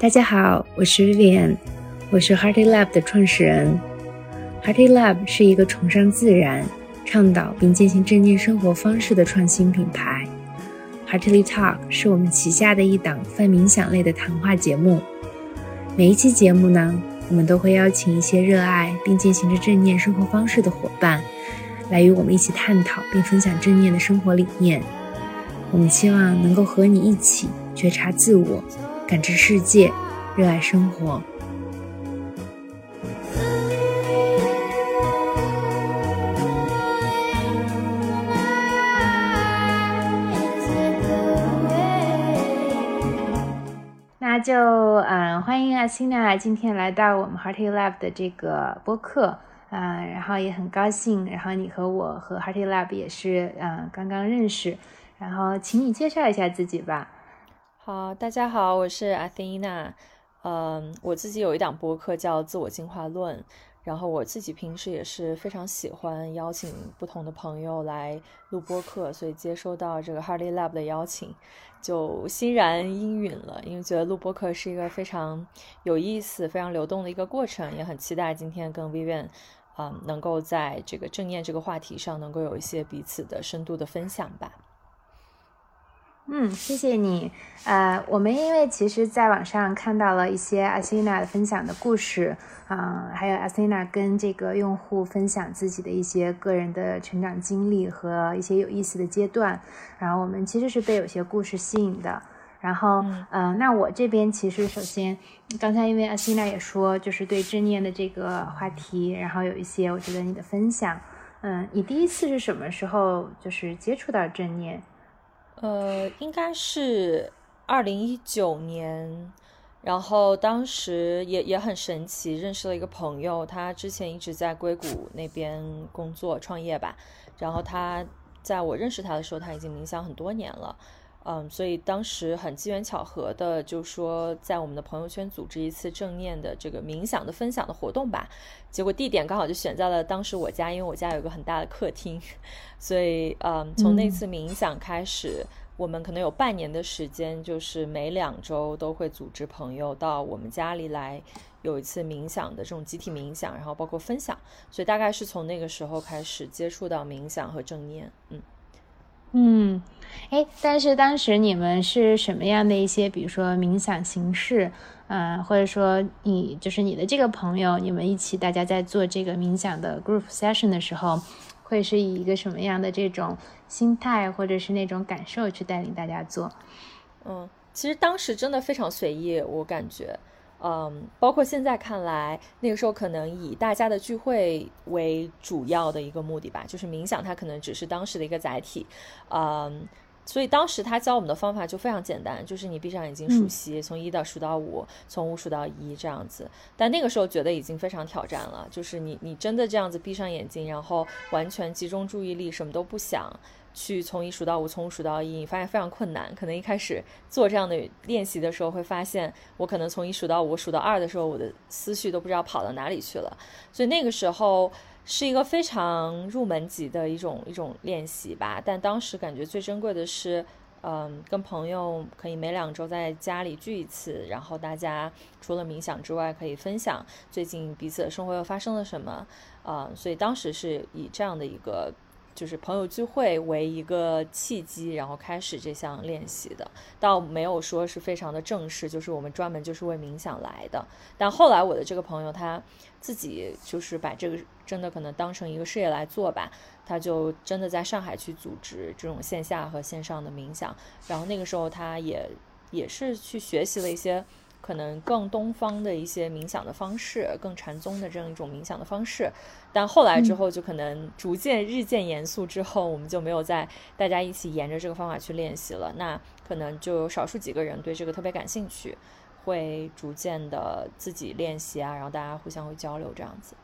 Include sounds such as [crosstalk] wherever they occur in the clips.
大家好，我是 Vivian，我是 Hearty Lab 的创始人。Hearty Lab 是一个崇尚自然、倡导并践行正念生活方式的创新品牌。Heartily Talk 是我们旗下的一档泛冥想类的谈话节目。每一期节目呢，我们都会邀请一些热爱并践行着正念生活方式的伙伴，来与我们一起探讨并分享正念的生活理念。我们希望能够和你一起觉察自我。感知世界，热爱生活。那就嗯，欢迎阿西娜今天来到我们 Hearty Lab 的这个播客啊，然后也很高兴，然后你和我和 Hearty Lab 也是嗯刚刚认识，然后请你介绍一下自己吧。好，大家好，我是阿菲娜。嗯，我自己有一档播客叫《自我进化论》，然后我自己平时也是非常喜欢邀请不同的朋友来录播客，所以接收到这个 Hardy Lab 的邀请，就欣然应允了。因为觉得录播客是一个非常有意思、非常流动的一个过程，也很期待今天跟 Vivian，嗯，能够在这个正念这个话题上能够有一些彼此的深度的分享吧。嗯，谢谢你。呃，我们因为其实在网上看到了一些阿西娜分享的故事，啊，还有阿西娜跟这个用户分享自己的一些个人的成长经历和一些有意思的阶段，然后我们其实是被有些故事吸引的。然后，嗯，那我这边其实首先，刚才因为阿西娜也说，就是对正念的这个话题，然后有一些我觉得你的分享，嗯，你第一次是什么时候就是接触到正念？呃，应该是二零一九年，然后当时也也很神奇，认识了一个朋友，他之前一直在硅谷那边工作创业吧，然后他在我认识他的时候，他已经冥想很多年了。嗯，所以当时很机缘巧合的，就说在我们的朋友圈组织一次正念的这个冥想的分享的活动吧。结果地点刚好就选在了当时我家，因为我家有个很大的客厅，所以嗯，从那次冥想开始，我们可能有半年的时间，就是每两周都会组织朋友到我们家里来有一次冥想的这种集体冥想，然后包括分享。所以大概是从那个时候开始接触到冥想和正念，嗯。嗯，哎，但是当时你们是什么样的一些，比如说冥想形式，嗯，或者说你就是你的这个朋友，你们一起大家在做这个冥想的 group session 的时候，会是以一个什么样的这种心态或者是那种感受去带领大家做？嗯，其实当时真的非常随意，我感觉。嗯，包括现在看来，那个时候可能以大家的聚会为主要的一个目的吧，就是冥想，它可能只是当时的一个载体。嗯，所以当时他教我们的方法就非常简单，就是你闭上眼睛数息，从一到数到五，从五数到一这样子。但那个时候觉得已经非常挑战了，就是你你真的这样子闭上眼睛，然后完全集中注意力，什么都不想。去从一数到五，从五数到一，你发现非常困难。可能一开始做这样的练习的时候，会发现我可能从一数到五，数到二的时候，我的思绪都不知道跑到哪里去了。所以那个时候是一个非常入门级的一种一种练习吧。但当时感觉最珍贵的是，嗯，跟朋友可以每两周在家里聚一次，然后大家除了冥想之外，可以分享最近彼此的生活又发生了什么。啊，所以当时是以这样的一个。就是朋友聚会为一个契机，然后开始这项练习的，倒没有说是非常的正式，就是我们专门就是为冥想来的。但后来我的这个朋友他自己就是把这个真的可能当成一个事业来做吧，他就真的在上海去组织这种线下和线上的冥想，然后那个时候他也也是去学习了一些。可能更东方的一些冥想的方式，更禅宗的这样一种冥想的方式，但后来之后就可能逐渐日渐严肃，之后我们就没有再大家一起沿着这个方法去练习了。那可能就有少数几个人对这个特别感兴趣，会逐渐的自己练习啊，然后大家互相会交流这样子。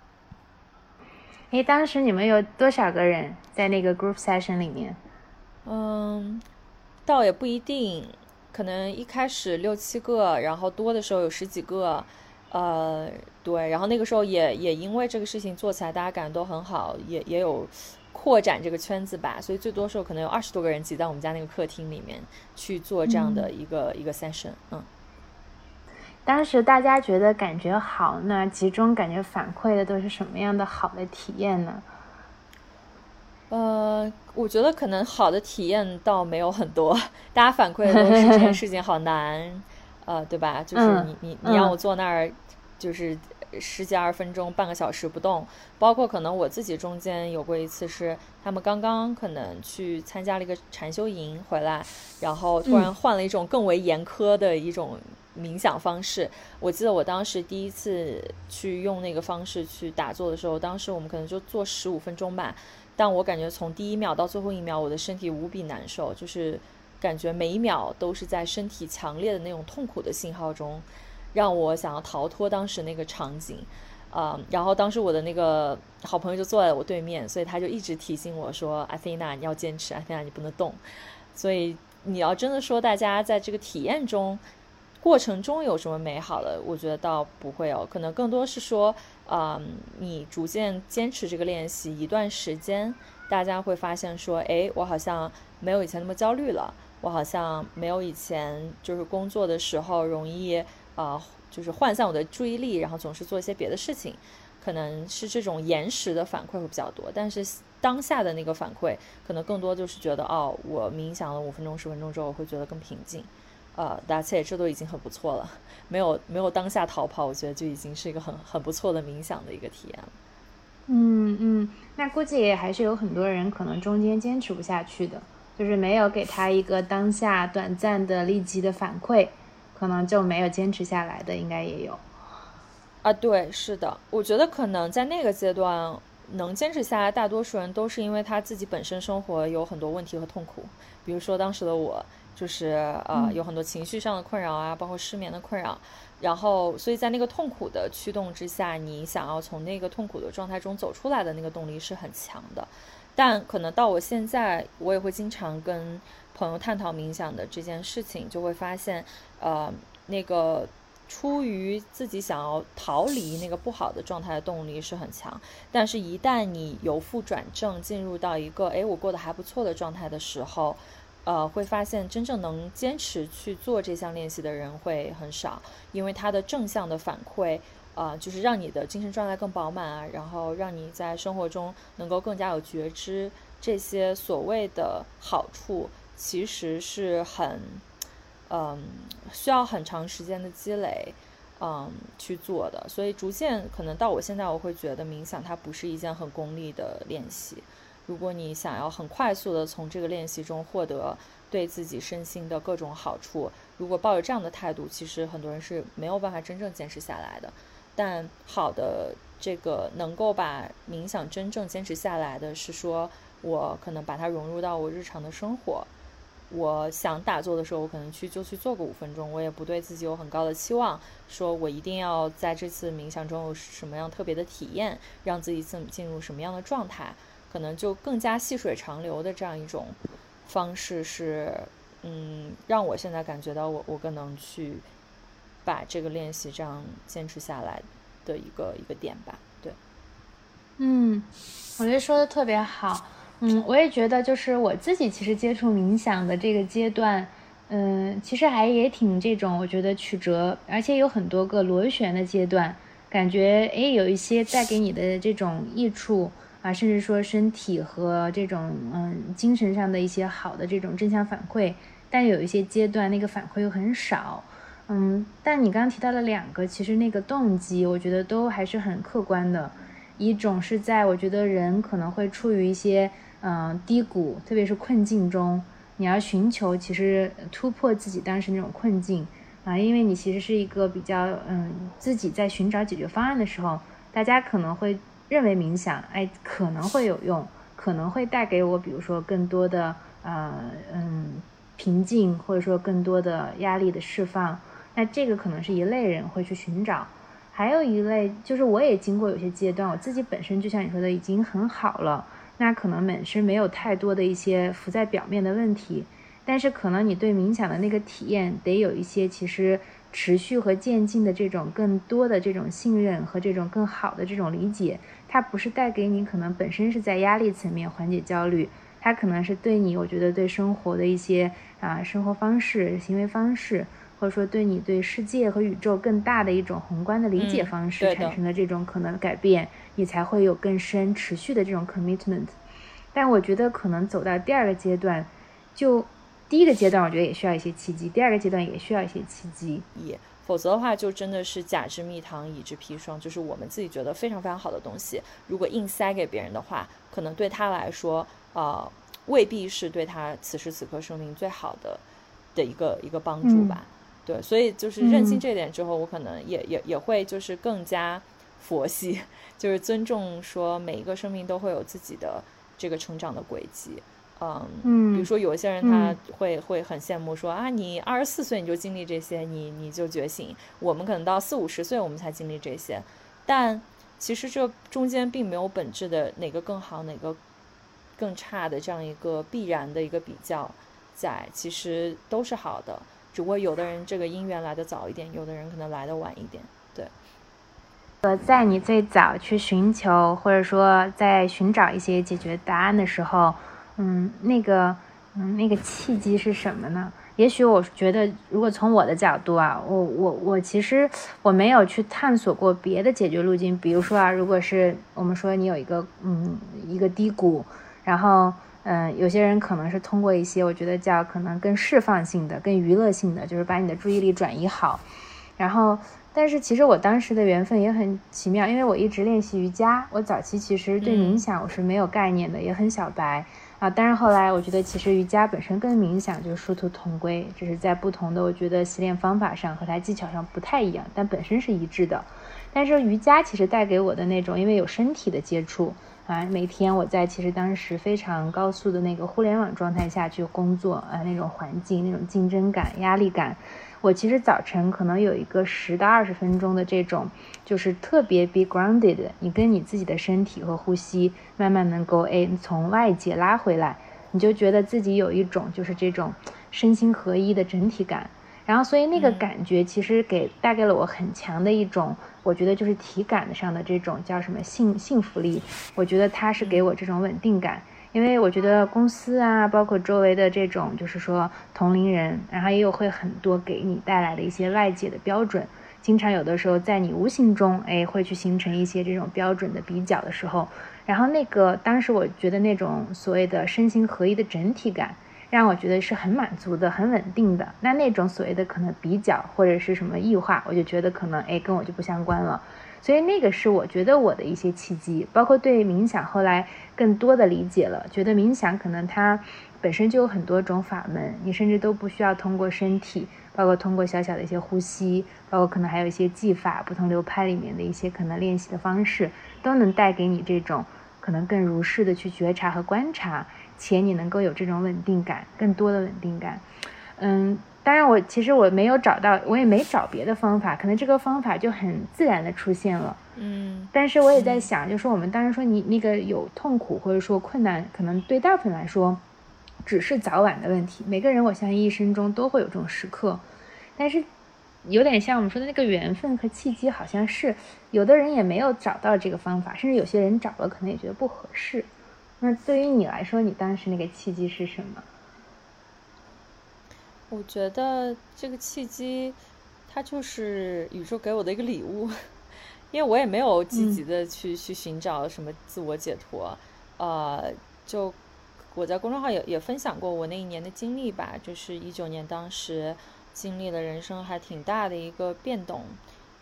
诶，当时你们有多少个人在那个 group session 里面？嗯，倒也不一定。可能一开始六七个，然后多的时候有十几个，呃，对，然后那个时候也也因为这个事情做起来，大家感觉都很好，也也有扩展这个圈子吧，所以最多时候可能有二十多个人挤在我们家那个客厅里面去做这样的一个一个 session，嗯。当时大家觉得感觉好，那集中感觉反馈的都是什么样的好的体验呢？呃，我觉得可能好的体验倒没有很多，大家反馈的都是这件事情好难，呃，对吧？就是你你你让我坐那儿，就是十几二十分钟、半个小时不动。包括可能我自己中间有过一次是，他们刚刚可能去参加了一个禅修营回来，然后突然换了一种更为严苛的一种冥想方式。我记得我当时第一次去用那个方式去打坐的时候，当时我们可能就坐十五分钟吧。但我感觉从第一秒到最后一秒，我的身体无比难受，就是感觉每一秒都是在身体强烈的那种痛苦的信号中，让我想要逃脱当时那个场景，啊，然后当时我的那个好朋友就坐在我对面，所以他就一直提醒我说：“阿菲娜，你要坚持，阿菲娜你不能动。”所以你要真的说大家在这个体验中。过程中有什么美好的？我觉得倒不会有，可能更多是说，啊，你逐渐坚持这个练习一段时间，大家会发现说，哎，我好像没有以前那么焦虑了，我好像没有以前就是工作的时候容易啊，就是涣散我的注意力，然后总是做一些别的事情，可能是这种延时的反馈会比较多，但是当下的那个反馈，可能更多就是觉得，哦，我冥想了五分钟、十分钟之后，我会觉得更平静。呃，而且这都已经很不错了，没有没有当下逃跑，我觉得就已经是一个很很不错的冥想的一个体验了。嗯嗯，那估计也还是有很多人可能中间坚持不下去的，就是没有给他一个当下短暂的立即的反馈，可能就没有坚持下来的，应该也有。啊，对，是的，我觉得可能在那个阶段能坚持下来，大多数人都是因为他自己本身生活有很多问题和痛苦，比如说当时的我。就是呃，有很多情绪上的困扰啊，包括失眠的困扰，然后，所以在那个痛苦的驱动之下，你想要从那个痛苦的状态中走出来的那个动力是很强的。但可能到我现在，我也会经常跟朋友探讨冥想的这件事情，就会发现，呃，那个出于自己想要逃离那个不好的状态的动力是很强，但是一旦你由负转正，进入到一个哎我过得还不错的状态的时候。呃，会发现真正能坚持去做这项练习的人会很少，因为它的正向的反馈，啊，就是让你的精神状态更饱满啊，然后让你在生活中能够更加有觉知，这些所谓的好处，其实是很，嗯，需要很长时间的积累，嗯，去做的。所以逐渐可能到我现在，我会觉得冥想它不是一件很功利的练习。如果你想要很快速的从这个练习中获得对自己身心的各种好处，如果抱有这样的态度，其实很多人是没有办法真正坚持下来的。但好的，这个能够把冥想真正坚持下来的是说，我可能把它融入到我日常的生活。我想打坐的时候，我可能去就去做个五分钟，我也不对自己有很高的期望，说我一定要在这次冥想中有什么样特别的体验，让自己进进入什么样的状态。可能就更加细水长流的这样一种方式是，嗯，让我现在感觉到我我更能去把这个练习这样坚持下来的一个一个点吧。对，嗯，我觉得说的特别好。嗯，我也觉得就是我自己其实接触冥想的这个阶段，嗯，其实还也挺这种，我觉得曲折，而且有很多个螺旋的阶段，感觉诶有一些带给你的这种益处。啊，甚至说身体和这种嗯精神上的一些好的这种正向反馈，但有一些阶段那个反馈又很少，嗯，但你刚刚提到了两个，其实那个动机我觉得都还是很客观的，一种是在我觉得人可能会处于一些嗯低谷，特别是困境中，你要寻求其实突破自己当时那种困境啊，因为你其实是一个比较嗯自己在寻找解决方案的时候，大家可能会。认为冥想，哎，可能会有用，可能会带给我，比如说更多的呃嗯平静，或者说更多的压力的释放。那这个可能是一类人会去寻找，还有一类就是我也经过有些阶段，我自己本身就像你说的已经很好了，那可能本身没有太多的一些浮在表面的问题，但是可能你对冥想的那个体验得有一些其实。持续和渐进的这种更多的这种信任和这种更好的这种理解，它不是带给你可能本身是在压力层面缓解焦虑，它可能是对你，我觉得对生活的一些啊生活方式、行为方式或者说对你对世界和宇宙更大的一种宏观的理解方式产生的这种可能改变，你才会有更深持续的这种 commitment。但我觉得可能走到第二个阶段，就第一个阶段我觉得也需要一些契机，第二个阶段也需要一些契机。也，否则的话就真的是甲之蜜糖，乙之砒霜，就是我们自己觉得非常非常好的东西，如果硬塞给别人的话，可能对他来说，呃，未必是对他此时此刻生命最好的的一个一个帮助吧。对，所以就是认清这点之后，我可能也也也会就是更加佛系，[laughs] 就是尊重说每一个生命都会有自己的这个成长的轨迹。嗯，比如说有一些人他会会很羡慕说啊，你二十四岁你就经历这些，你你就觉醒，我们可能到四五十岁我们才经历这些，但其实这中间并没有本质的哪个更好，哪个更差的这样一个必然的一个比较在，其实都是好的。只不过有的人这个姻缘来的早一点，有的人可能来的晚一点。对，呃，在你最早去寻求或者说在寻找一些解决答案的时候，嗯，那个，嗯，那个契机是什么呢？也许我觉得，如果从我的角度啊，我我我其实我没有去探索过别的解决路径。比如说啊，如果是我们说你有一个嗯一个低谷，然后。嗯，有些人可能是通过一些我觉得叫可能更释放性的、更娱乐性的，就是把你的注意力转移好。然后，但是其实我当时的缘分也很奇妙，因为我一直练习瑜伽。我早期其实对冥想我是没有概念的，也很小白啊。但是后来我觉得，其实瑜伽本身跟冥想就殊途同归，只是在不同的我觉得洗练方法上和它技巧上不太一样，但本身是一致的。但是瑜伽其实带给我的那种，因为有身体的接触。啊，每天我在其实当时非常高速的那个互联网状态下去工作，啊，那种环境、那种竞争感、压力感，我其实早晨可能有一个十到二十分钟的这种，就是特别 be grounded，你跟你自己的身体和呼吸慢慢能够哎从外界拉回来，你就觉得自己有一种就是这种身心合一的整体感。然后，所以那个感觉其实给带给了我很强的一种，我觉得就是体感上的这种叫什么幸幸福力。我觉得它是给我这种稳定感，因为我觉得公司啊，包括周围的这种就是说同龄人，然后也有会很多给你带来的一些外界的标准，经常有的时候在你无形中，哎，会去形成一些这种标准的比较的时候，然后那个当时我觉得那种所谓的身心合一的整体感。让我觉得是很满足的、很稳定的。那那种所谓的可能比较或者是什么异化，我就觉得可能哎跟我就不相关了。所以那个是我觉得我的一些契机，包括对冥想后来更多的理解了，觉得冥想可能它本身就有很多种法门，你甚至都不需要通过身体，包括通过小小的一些呼吸，包括可能还有一些技法，不同流派里面的一些可能练习的方式，都能带给你这种可能更如是的去觉察和观察。且你能够有这种稳定感，更多的稳定感，嗯，当然我其实我没有找到，我也没找别的方法，可能这个方法就很自然的出现了，嗯，但是我也在想，就是我们当时说你那个有痛苦或者说困难，可能对大部分来说只是早晚的问题，每个人我相信一生中都会有这种时刻，但是有点像我们说的那个缘分和契机，好像是有的人也没有找到这个方法，甚至有些人找了可能也觉得不合适。那对于你来说，你当时那个契机是什么？我觉得这个契机，它就是宇宙给我的一个礼物，[laughs] 因为我也没有积极的去去寻找什么自我解脱，呃，就我在公众号也也分享过我那一年的经历吧，就是一九年当时经历了人生还挺大的一个变动。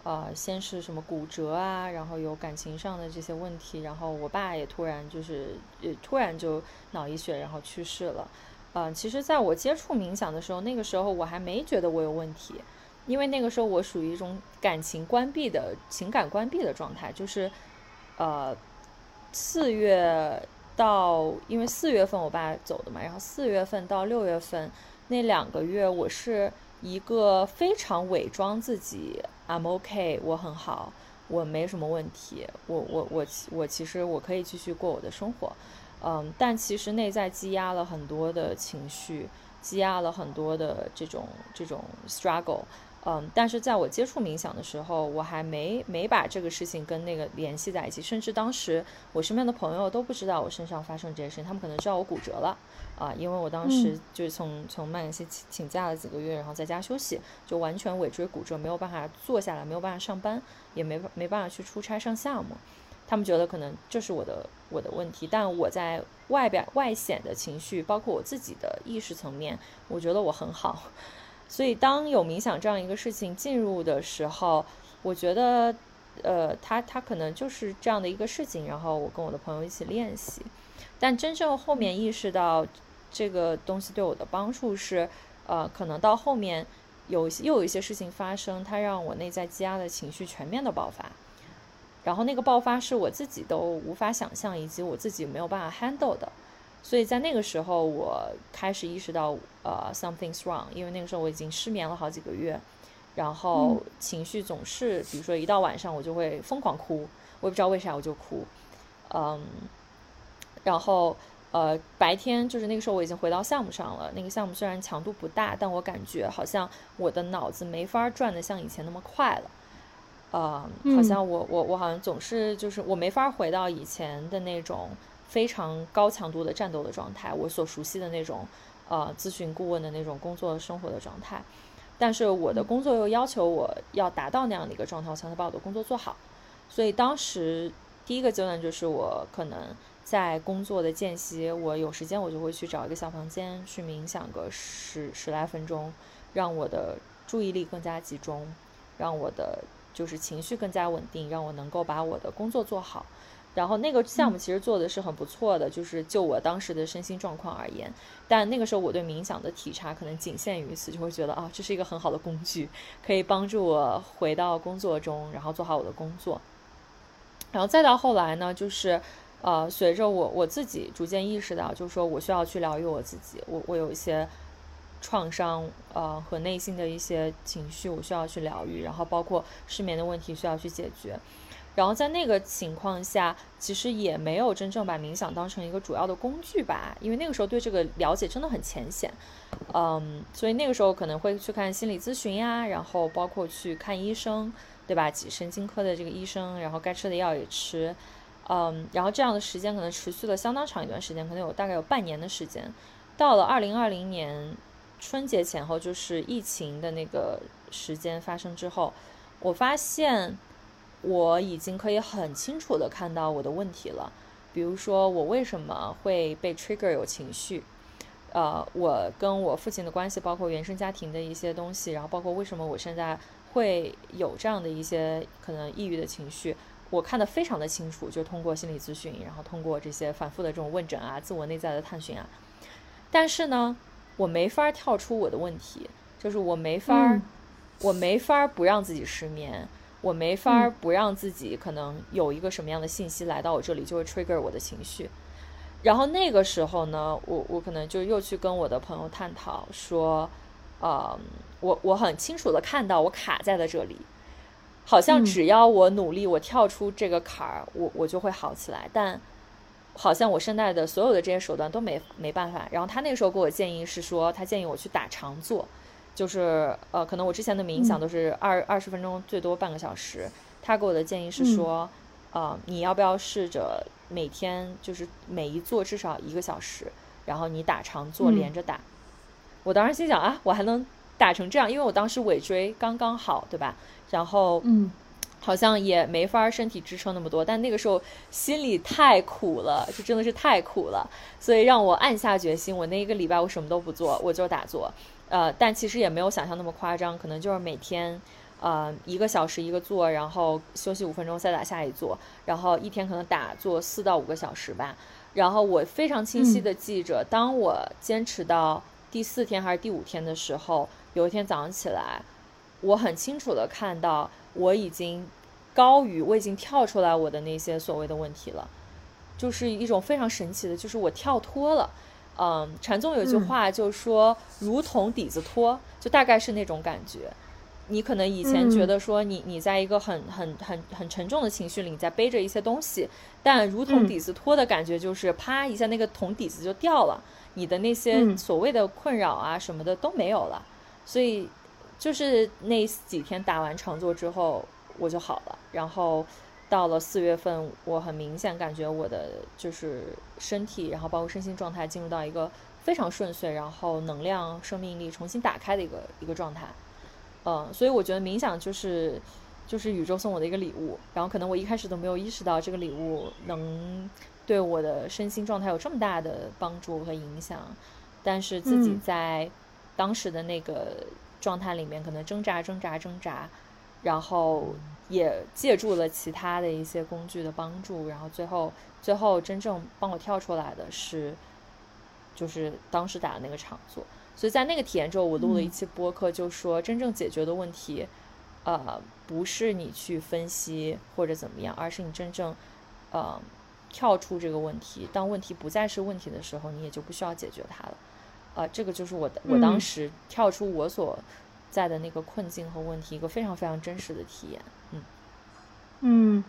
呃，先是什么骨折啊，然后有感情上的这些问题，然后我爸也突然就是，呃，突然就脑溢血，然后去世了。嗯，其实在我接触冥想的时候，那个时候我还没觉得我有问题，因为那个时候我属于一种感情关闭的情感关闭的状态，就是，呃，四月到，因为四月份我爸走的嘛，然后四月份到六月份那两个月，我是一个非常伪装自己。I'm OK，我很好，我没什么问题，我我我我其实我可以继续过我的生活，嗯，但其实内在积压了很多的情绪，积压了很多的这种这种 struggle，嗯，但是在我接触冥想的时候，我还没没把这个事情跟那个联系在一起，甚至当时我身边的朋友都不知道我身上发生这些事情，他们可能知道我骨折了，啊，因为我当时就是从从曼联西请请假了几个月，然后在家休息，就完全尾椎骨折，没有办法坐下来，没有办法上班，也没没办法去出差上项目，他们觉得可能这是我的我的问题，但我在外表外显的情绪，包括我自己的意识层面，我觉得我很好。所以，当有冥想这样一个事情进入的时候，我觉得，呃，他他可能就是这样的一个事情。然后我跟我的朋友一起练习，但真正后面意识到这个东西对我的帮助是，呃，可能到后面有又有一些事情发生，它让我内在积压的情绪全面的爆发，然后那个爆发是我自己都无法想象，以及我自己没有办法 handle 的。所以在那个时候，我开始意识到，呃，something's wrong，因为那个时候我已经失眠了好几个月，然后情绪总是，比如说一到晚上我就会疯狂哭，我也不知道为啥我就哭，嗯，然后呃白天就是那个时候我已经回到项目上了，那个项目虽然强度不大，但我感觉好像我的脑子没法转的像以前那么快了，呃，好像我我我好像总是就是我没法回到以前的那种。非常高强度的战斗的状态，我所熟悉的那种，呃，咨询顾问的那种工作生活的状态，但是我的工作又要求我要达到那样的一个状态，我才能把我的工作做好。所以当时第一个阶段就是我可能在工作的间隙，我有时间我就会去找一个小房间去冥想个十十来分钟，让我的注意力更加集中，让我的就是情绪更加稳定，让我能够把我的工作做好。然后那个项目其实做的是很不错的，就是就我当时的身心状况而言，但那个时候我对冥想的体察可能仅限于此，就会觉得啊，这是一个很好的工具，可以帮助我回到工作中，然后做好我的工作。然后再到后来呢，就是呃，随着我我自己逐渐意识到，就是说我需要去疗愈我自己，我我有一些创伤呃和内心的一些情绪，我需要去疗愈，然后包括失眠的问题需要去解决。然后在那个情况下，其实也没有真正把冥想当成一个主要的工具吧，因为那个时候对这个了解真的很浅显，嗯，所以那个时候可能会去看心理咨询呀，然后包括去看医生，对吧？神经科的这个医生，然后该吃的药也吃，嗯，然后这样的时间可能持续了相当长一段时间，可能有大概有半年的时间。到了二零二零年春节前后，就是疫情的那个时间发生之后，我发现。我已经可以很清楚的看到我的问题了，比如说我为什么会被 trigger 有情绪，呃，我跟我父亲的关系，包括原生家庭的一些东西，然后包括为什么我现在会有这样的一些可能抑郁的情绪，我看得非常的清楚，就通过心理咨询，然后通过这些反复的这种问诊啊，自我内在的探寻啊，但是呢，我没法跳出我的问题，就是我没法，我没法不让自己失眠。我没法不让自己可能有一个什么样的信息来到我这里，就会 trigger 我的情绪。然后那个时候呢，我我可能就又去跟我的朋友探讨说，呃，我我很清楚的看到我卡在了这里，好像只要我努力，我跳出这个坎儿，我我就会好起来。但好像我现在的所有的这些手段都没没办法。然后他那个时候给我建议是说，他建议我去打长坐。就是呃，可能我之前的冥想都是二二十分钟，最多半个小时。他给我的建议是说，呃，你要不要试着每天就是每一坐至少一个小时，然后你打长坐连着打。我当时心想啊，我还能打成这样，因为我当时尾椎刚刚好，对吧？然后嗯，好像也没法身体支撑那么多，但那个时候心里太苦了，就真的是太苦了，所以让我暗下决心，我那一个礼拜我什么都不做，我就打坐。呃，但其实也没有想象那么夸张，可能就是每天，呃，一个小时一个坐，然后休息五分钟再打下一坐，然后一天可能打坐四到五个小时吧。然后我非常清晰的记着，当我坚持到第四天还是第五天的时候，有一天早上起来，我很清楚的看到我已经高于，我已经跳出来我的那些所谓的问题了，就是一种非常神奇的，就是我跳脱了。嗯，禅宗有句话就说“如同底子脱”，就大概是那种感觉。你可能以前觉得说你你在一个很很很很沉重的情绪里，你在背着一些东西，但如同底子脱的感觉就是啪一下那个桶底子就掉了，你的那些所谓的困扰啊什么的都没有了。所以就是那几天打完长坐之后我就好了，然后到了四月份，我很明显感觉我的就是身体，然后包括身心状态进入到一个非常顺遂，然后能量、生命力重新打开的一个一个状态。嗯，所以我觉得冥想就是就是宇宙送我的一个礼物，然后可能我一开始都没有意识到这个礼物能对我的身心状态有这么大的帮助和影响，但是自己在当时的那个状态里面，可能挣扎、挣扎、挣扎，然后也借助了其他的一些工具的帮助，然后最后最后真正帮我跳出来的是，就是当时打的那个场座。所以在那个体验之后，我录了一期播客，就说真正解决的问题，呃，不是你去分析或者怎么样，而是你真正，呃，跳出这个问题。当问题不再是问题的时候，你也就不需要解决它了。啊，这个就是我的，我当时跳出我所在的那个困境和问题，一个非常非常真实的体验。嗯，嗯。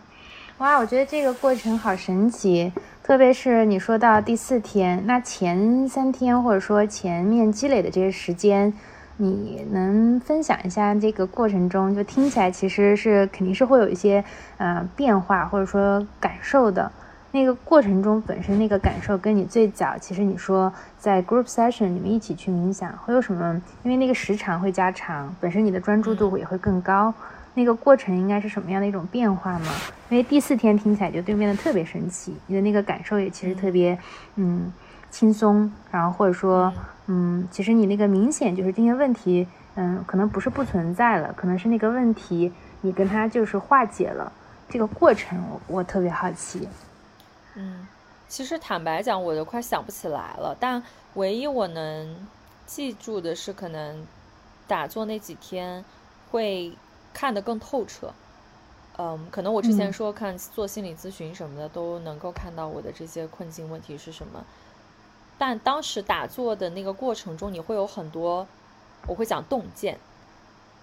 哇，我觉得这个过程好神奇，特别是你说到第四天，那前三天或者说前面积累的这些时间，你能分享一下这个过程中，就听起来其实是肯定是会有一些呃变化或者说感受的。那个过程中本身那个感受，跟你最早其实你说在 group session 你们一起去冥想会有什么？因为那个时长会加长，本身你的专注度也会更高。那个过程应该是什么样的一种变化吗？因为第四天听起来就对面的特别神奇，你的那个感受也其实特别，嗯，轻松，然后或者说，嗯，其实你那个明显就是这些问题，嗯，可能不是不存在了，可能是那个问题你跟他就是化解了，这个过程我我特别好奇。嗯，其实坦白讲，我都快想不起来了，但唯一我能记住的是，可能打坐那几天会。看得更透彻，嗯，可能我之前说看做心理咨询什么的都能够看到我的这些困境问题是什么，但当时打坐的那个过程中，你会有很多，我会讲洞见，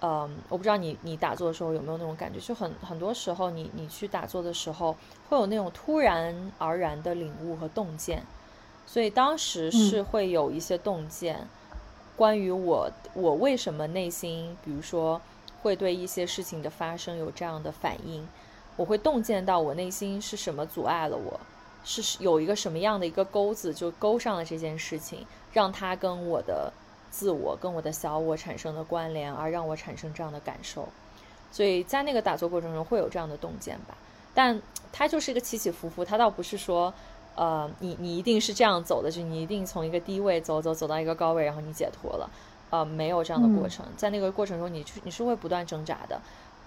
嗯，我不知道你你打坐的时候有没有那种感觉，就很很多时候你你去打坐的时候会有那种突然而然的领悟和洞见，所以当时是会有一些洞见，关于我我为什么内心，比如说。会对一些事情的发生有这样的反应，我会洞见到我内心是什么阻碍了我，是有一个什么样的一个钩子就勾上了这件事情，让它跟我的自我、跟我的小我产生的关联，而让我产生这样的感受。所以在那个打坐过程中会有这样的洞见吧，但它就是一个起起伏伏，它倒不是说，呃，你你一定是这样走的，就你一定从一个低位走走走到一个高位，然后你解脱了。呃，没有这样的过程，在那个过程中，你你是会不断挣扎的，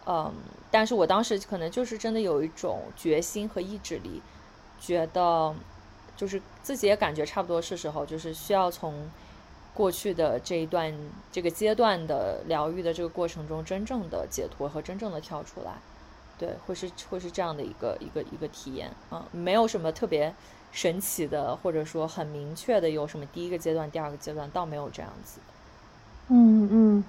嗯，但是我当时可能就是真的有一种决心和意志力，觉得就是自己也感觉差不多是时候，就是需要从过去的这一段这个阶段的疗愈的这个过程中，真正的解脱和真正的跳出来，对，会是会是这样的一个一个一个体验啊，没有什么特别神奇的，或者说很明确的有什么第一个阶段、第二个阶段，倒没有这样子。嗯嗯，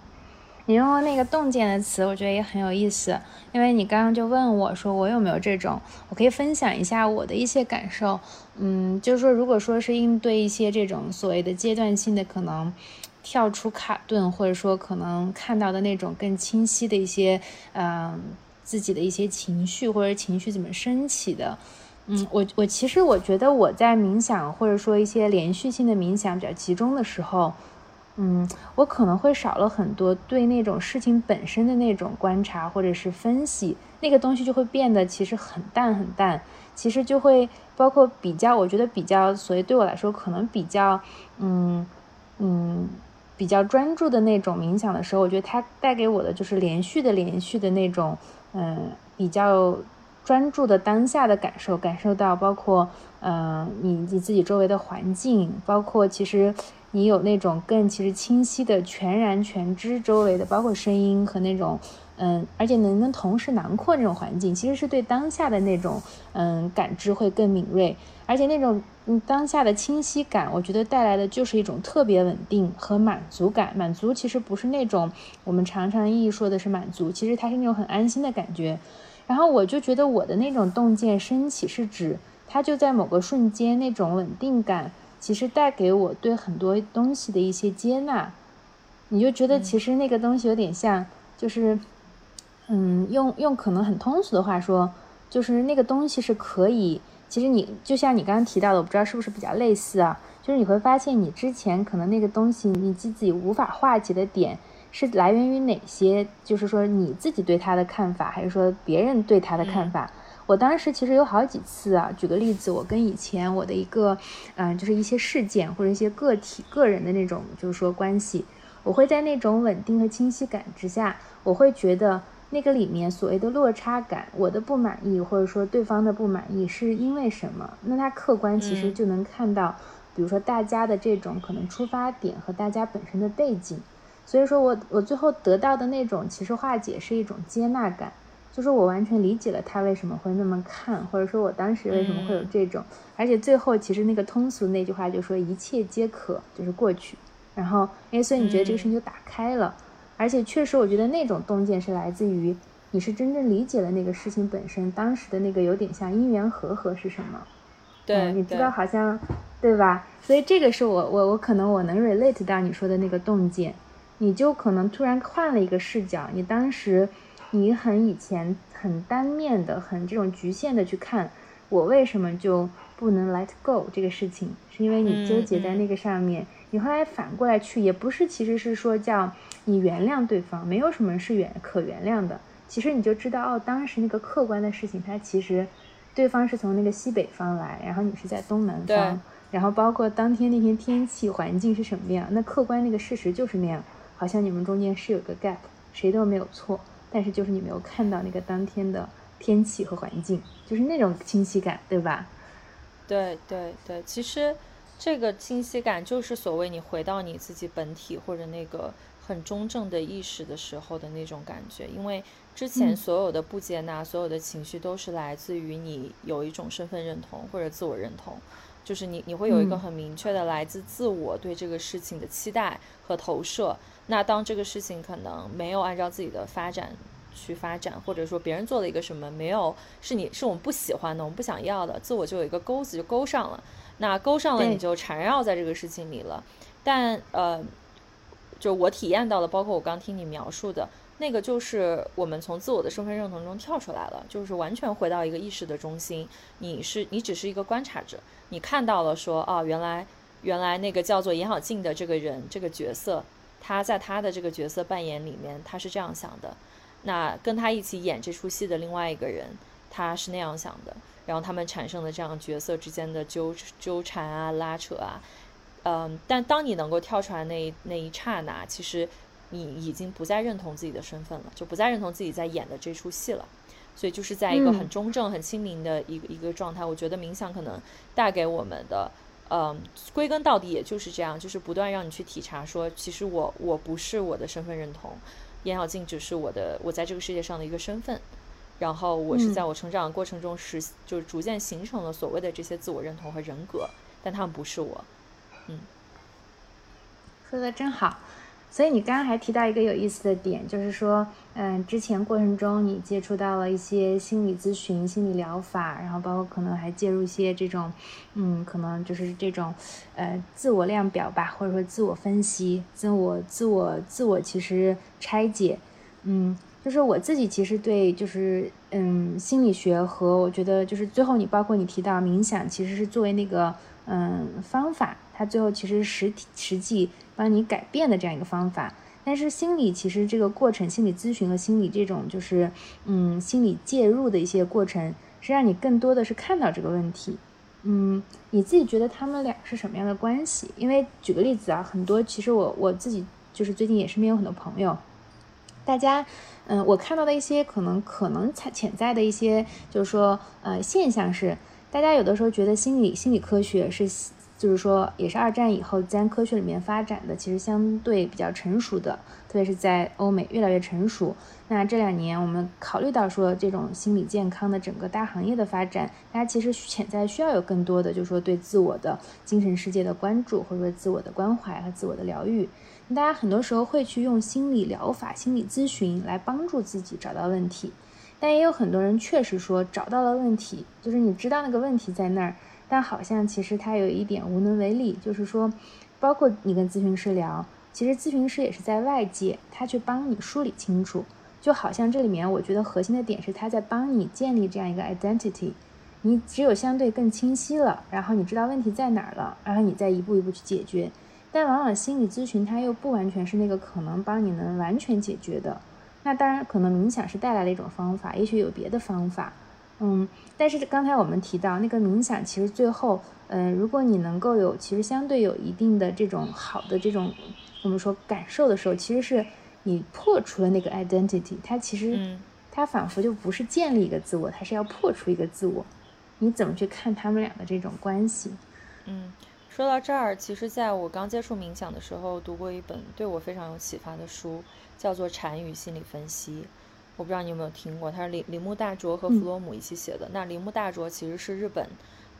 你用了那个“洞见”的词，我觉得也很有意思。因为你刚刚就问我说，我有没有这种？我可以分享一下我的一些感受。嗯，就是说，如果说是应对一些这种所谓的阶段性的可能跳出卡顿，或者说可能看到的那种更清晰的一些，嗯，自己的一些情绪或者情绪怎么升起的。嗯，我我其实我觉得我在冥想或者说一些连续性的冥想比较集中的时候。嗯，我可能会少了很多对那种事情本身的那种观察或者是分析，那个东西就会变得其实很淡很淡。其实就会包括比较，我觉得比较，所以对我来说可能比较，嗯嗯，比较专注的那种冥想的时候，我觉得它带给我的就是连续的连续的那种，嗯，比较专注的当下的感受，感受到包括，嗯，你你自己周围的环境，包括其实。你有那种更其实清晰的全然全知周围的，包括声音和那种，嗯，而且能能同时囊括那种环境，其实是对当下的那种，嗯，感知会更敏锐，而且那种嗯当下的清晰感，我觉得带来的就是一种特别稳定和满足感。满足其实不是那种我们常常意义说的是满足，其实它是那种很安心的感觉。然后我就觉得我的那种洞见升起，是指它就在某个瞬间那种稳定感。其实带给我对很多东西的一些接纳，你就觉得其实那个东西有点像，就是，嗯，用用可能很通俗的话说，就是那个东西是可以，其实你就像你刚刚提到的，我不知道是不是比较类似啊，就是你会发现你之前可能那个东西你自己无法化解的点是来源于哪些，就是说你自己对他的看法，还是说别人对他的看法？我当时其实有好几次啊，举个例子，我跟以前我的一个，嗯，就是一些事件或者一些个体、个人的那种，就是说关系，我会在那种稳定和清晰感之下，我会觉得那个里面所谓的落差感，我的不满意或者说对方的不满意是因为什么？那他客观其实就能看到，比如说大家的这种可能出发点和大家本身的背景，所以说我我最后得到的那种其实化解是一种接纳感。就是我完全理解了他为什么会那么看，或者说我当时为什么会有这种，而且最后其实那个通俗那句话就说一切皆可，就是过去，然后哎，所以你觉得这个事情就打开了，而且确实我觉得那种洞见是来自于你是真正理解了那个事情本身，当时的那个有点像因缘和合是什么，对，你知道好像对吧？所以这个是我我我可能我能 relate 到你说的那个洞见，你就可能突然换了一个视角，你当时。你很以前很单面的、很这种局限的去看我为什么就不能 let go 这个事情，是因为你纠结在那个上面。你后来反过来去，也不是，其实是说叫你原谅对方，没有什么是原可原谅的。其实你就知道，哦，当时那个客观的事情，它其实对方是从那个西北方来，然后你是在东南方，然后包括当天那天天气环境是什么样，那客观那个事实就是那样，好像你们中间是有个 gap，谁都没有错。但是就是你没有看到那个当天的天气和环境，就是那种清晰感，对吧？对对对，其实这个清晰感就是所谓你回到你自己本体或者那个很中正的意识的时候的那种感觉。因为之前所有的不接纳、所有的情绪都是来自于你有一种身份认同或者自我认同，就是你你会有一个很明确的来自自我对这个事情的期待和投射。那当这个事情可能没有按照自己的发展去发展，或者说别人做了一个什么没有是你是我们不喜欢的，我们不想要的，自我就有一个钩子就勾上了。那勾上了你就缠绕在这个事情里了。但呃，就我体验到的，包括我刚听你描述的那个，就是我们从自我的身份认同中跳出来了，就是完全回到一个意识的中心。你是你只是一个观察者，你看到了说啊，原来原来那个叫做严小静的这个人这个角色。他在他的这个角色扮演里面，他是这样想的。那跟他一起演这出戏的另外一个人，他是那样想的。然后他们产生的这样角色之间的纠纠缠啊、拉扯啊，嗯。但当你能够跳出来那那一刹那，其实你已经不再认同自己的身份了，就不再认同自己在演的这出戏了。所以就是在一个很中正、很清明的一个一个状态。我觉得冥想可能带给我们的。嗯，归根到底也就是这样，就是不断让你去体察，说其实我我不是我的身份认同，严小静只是我的我在这个世界上的一个身份，然后我是在我成长过程中实就是逐渐形成了所谓的这些自我认同和人格，但他们不是我。嗯，说的真好。所以你刚刚还提到一个有意思的点，就是说，嗯，之前过程中你接触到了一些心理咨询、心理疗法，然后包括可能还介入一些这种，嗯，可能就是这种，呃，自我量表吧，或者说自我分析、自我、自我、自我其实拆解，嗯，就是我自己其实对就是，嗯，心理学和我觉得就是最后你包括你提到冥想，其实是作为那个，嗯，方法。它最后其实实体实际帮你改变的这样一个方法，但是心理其实这个过程，心理咨询和心理这种就是嗯心理介入的一些过程，是让你更多的是看到这个问题，嗯，你自己觉得他们俩是什么样的关系？因为举个例子啊，很多其实我我自己就是最近也身边有很多朋友，大家嗯我看到的一些可能可能潜潜在的一些就是说呃现象是，大家有的时候觉得心理心理科学是。就是说，也是二战以后自然科学里面发展的，其实相对比较成熟的，特别是在欧美越来越成熟。那这两年我们考虑到说，这种心理健康的整个大行业的发展，大家其实潜在需要有更多的，就是说对自我的精神世界的关注，或者说自我的关怀和自我的疗愈。大家很多时候会去用心理疗法、心理咨询来帮助自己找到问题，但也有很多人确实说找到了问题，就是你知道那个问题在那儿。但好像其实他有一点无能为力，就是说，包括你跟咨询师聊，其实咨询师也是在外界，他去帮你梳理清楚。就好像这里面，我觉得核心的点是他在帮你建立这样一个 identity。你只有相对更清晰了，然后你知道问题在哪儿了，然后你再一步一步去解决。但往往心理咨询它又不完全是那个可能帮你能完全解决的。那当然，可能冥想是带来的一种方法，也许有别的方法。嗯，但是刚才我们提到那个冥想，其实最后，嗯，如果你能够有其实相对有一定的这种好的这种我们说感受的时候，其实是你破除了那个 identity，它其实它仿佛就不是建立一个自我，它是要破除一个自我。你怎么去看他们俩的这种关系？嗯，说到这儿，其实在我刚接触冥想的时候，读过一本对我非常有启发的书，叫做《禅与心理分析》。我不知道你有没有听过，他是铃铃木大拙和弗洛姆一起写的。那铃木大拙其实是日本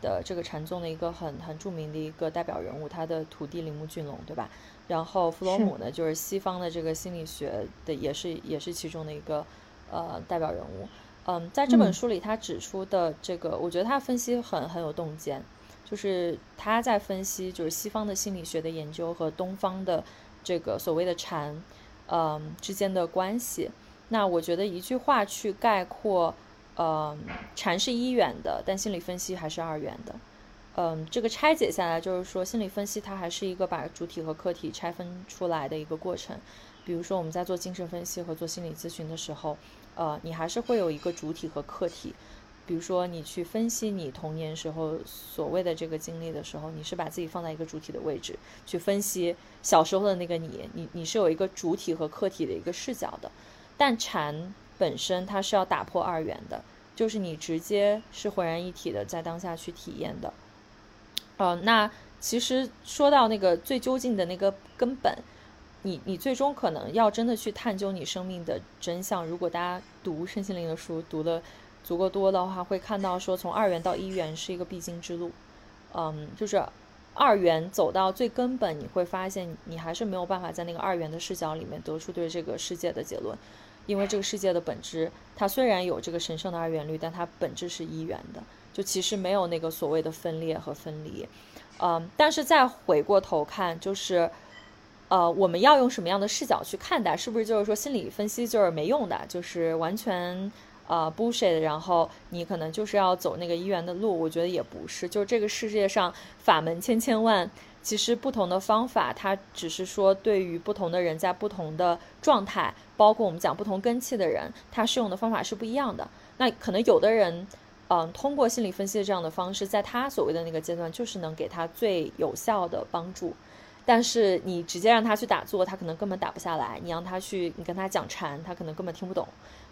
的这个禅宗的一个很很著名的一个代表人物，他的徒弟铃木俊龙，对吧？然后弗洛姆呢，就是西方的这个心理学的，也是也是其中的一个呃代表人物。嗯，在这本书里，他指出的这个，我觉得他分析很很有洞见，就是他在分析就是西方的心理学的研究和东方的这个所谓的禅，嗯之间的关系。那我觉得一句话去概括，嗯，禅是一元的，但心理分析还是二元的。嗯，这个拆解下来就是说，心理分析它还是一个把主体和客体拆分出来的一个过程。比如说我们在做精神分析和做心理咨询的时候。呃，你还是会有一个主体和客体，比如说你去分析你童年时候所谓的这个经历的时候，你是把自己放在一个主体的位置去分析小时候的那个你，你你是有一个主体和客体的一个视角的。但禅本身它是要打破二元的，就是你直接是浑然一体的在当下去体验的。呃，那其实说到那个最究竟的那个根本。你你最终可能要真的去探究你生命的真相。如果大家读身心灵的书读的足够多的话，会看到说从二元到一元是一个必经之路。嗯，就是二元走到最根本，你会发现你还是没有办法在那个二元的视角里面得出对这个世界的结论，因为这个世界的本质，它虽然有这个神圣的二元律，但它本质是一元的，就其实没有那个所谓的分裂和分离。嗯，但是再回过头看，就是。呃，我们要用什么样的视角去看待？是不是就是说心理分析就是没用的，就是完全呃 bullshit？然后你可能就是要走那个一元的路？我觉得也不是，就是这个世界上法门千千万，其实不同的方法，它只是说对于不同的人在不同的状态，包括我们讲不同根气的人，他适用的方法是不一样的。那可能有的人，嗯，通过心理分析的这样的方式，在他所谓的那个阶段，就是能给他最有效的帮助。但是你直接让他去打坐，他可能根本打不下来。你让他去，你跟他讲禅，他可能根本听不懂，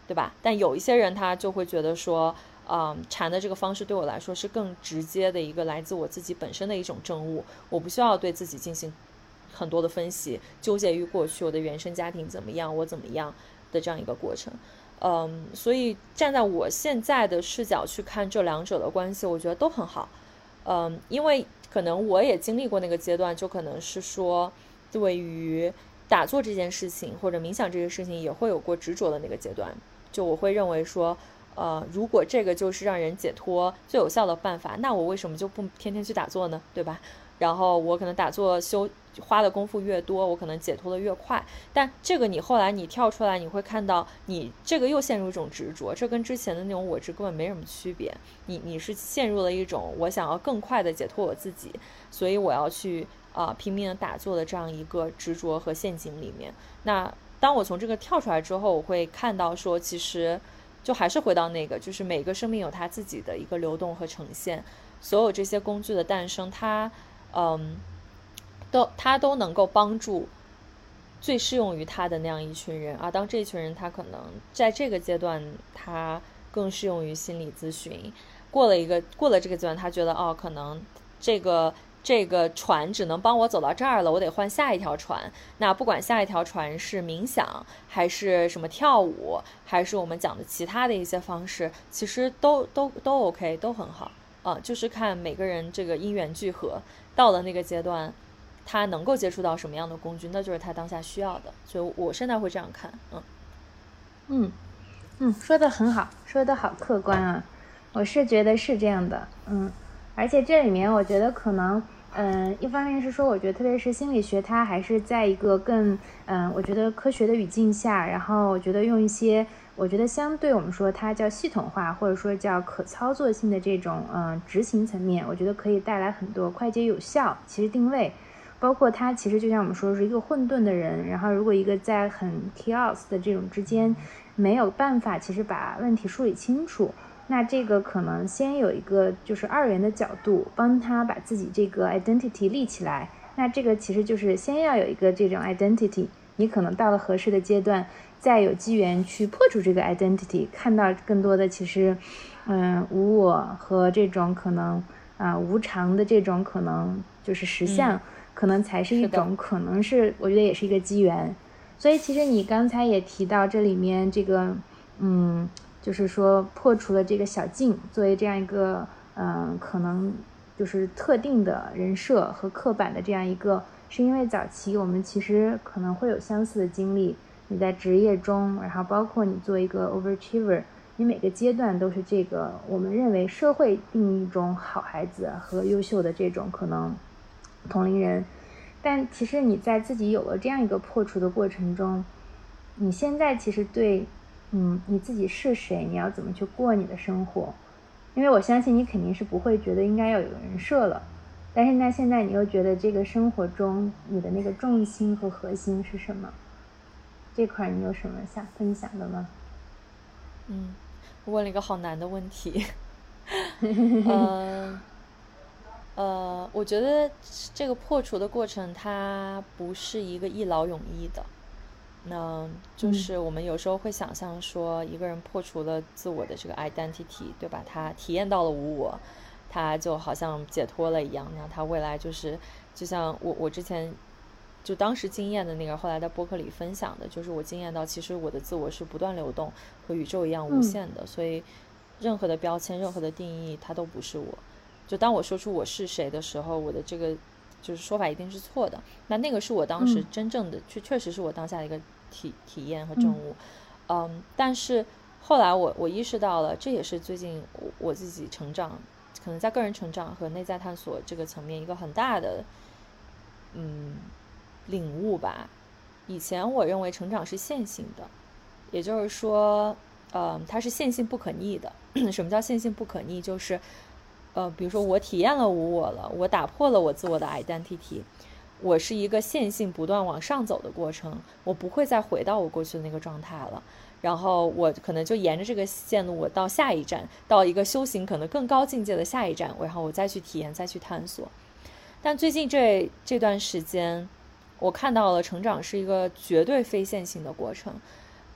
对吧？但有一些人他就会觉得说，嗯，禅的这个方式对我来说是更直接的一个来自我自己本身的一种证悟，我不需要对自己进行很多的分析，纠结于过去我的原生家庭怎么样，我怎么样的这样一个过程。嗯，所以站在我现在的视角去看这两者的关系，我觉得都很好。嗯，因为。可能我也经历过那个阶段，就可能是说，对于打坐这件事情或者冥想这件事情，也会有过执着的那个阶段。就我会认为说，呃，如果这个就是让人解脱最有效的办法，那我为什么就不天天去打坐呢？对吧？然后我可能打坐修。花的功夫越多，我可能解脱的越快。但这个你后来你跳出来，你会看到你这个又陷入一种执着，这跟之前的那种我执根本没什么区别。你你是陷入了一种我想要更快的解脱我自己，所以我要去啊拼命的打坐的这样一个执着和陷阱里面。那当我从这个跳出来之后，我会看到说，其实就还是回到那个，就是每个生命有它自己的一个流动和呈现。所有这些工具的诞生，它嗯。都，他都能够帮助最适用于他的那样一群人啊。当这一群人他可能在这个阶段，他更适用于心理咨询。过了一个过了这个阶段，他觉得哦，可能这个这个船只能帮我走到这儿了，我得换下一条船。那不管下一条船是冥想，还是什么跳舞，还是我们讲的其他的一些方式，其实都都都 OK，都很好啊。就是看每个人这个因缘聚合到了那个阶段。他能够接触到什么样的工具，那就是他当下需要的。所以我现在会这样看，嗯，嗯，嗯，说的很好，说的好客观啊。我是觉得是这样的，嗯，而且这里面我觉得可能，嗯，一方面是说，我觉得特别是心理学，它还是在一个更嗯，我觉得科学的语境下，然后我觉得用一些我觉得相对我们说它叫系统化，或者说叫可操作性的这种嗯执行层面，我觉得可以带来很多快捷有效。其实定位，包括它其实就像我们说是一个混沌的人，然后如果一个在很 chaos 的这种之间没有办法，其实把问题梳理清楚。那这个可能先有一个就是二元的角度，帮他把自己这个 identity 立起来。那这个其实就是先要有一个这种 identity，你可能到了合适的阶段，再有机缘去破除这个 identity，看到更多的其实，嗯，无我和这种可能啊无常的这种可能就是实相，可能才是一种可能是我觉得也是一个机缘。所以其实你刚才也提到这里面这个，嗯。就是说，破除了这个小静作为这样一个，嗯，可能就是特定的人设和刻板的这样一个，是因为早期我们其实可能会有相似的经历。你在职业中，然后包括你做一个 overachiever，你每个阶段都是这个我们认为社会定义中好孩子和优秀的这种可能同龄人。但其实你在自己有了这样一个破除的过程中，你现在其实对。嗯，你自己是谁？你要怎么去过你的生活？因为我相信你肯定是不会觉得应该要有人设了。但是那现在你又觉得这个生活中你的那个重心和核心是什么？这块你有什么想分享的吗？嗯，问了一个好难的问题。[laughs] 嗯，呃，我觉得这个破除的过程它不是一个一劳永逸的。那就是我们有时候会想象说，一个人破除了自我的这个 identity，对吧？他体验到了无我，他就好像解脱了一样。那他未来就是，就像我我之前就当时经验的那个，后来在播客里分享的，就是我经验到，其实我的自我是不断流动，和宇宙一样无限的。所以，任何的标签、任何的定义，它都不是我。就当我说出我是谁的时候，我的这个。就是说法一定是错的。那那个是我当时真正的，确确实是我当下的一个体体验和证悟。嗯，但是后来我我意识到了，这也是最近我我自己成长，可能在个人成长和内在探索这个层面一个很大的嗯领悟吧。以前我认为成长是线性的，也就是说，嗯，它是线性不可逆的。什么叫线性不可逆？就是。呃，比如说我体验了无我了，我打破了我自我的 identity，我是一个线性不断往上走的过程，我不会再回到我过去的那个状态了。然后我可能就沿着这个线路，我到下一站，到一个修行可能更高境界的下一站，然后我再去体验，再去探索。但最近这这段时间，我看到了成长是一个绝对非线性的过程。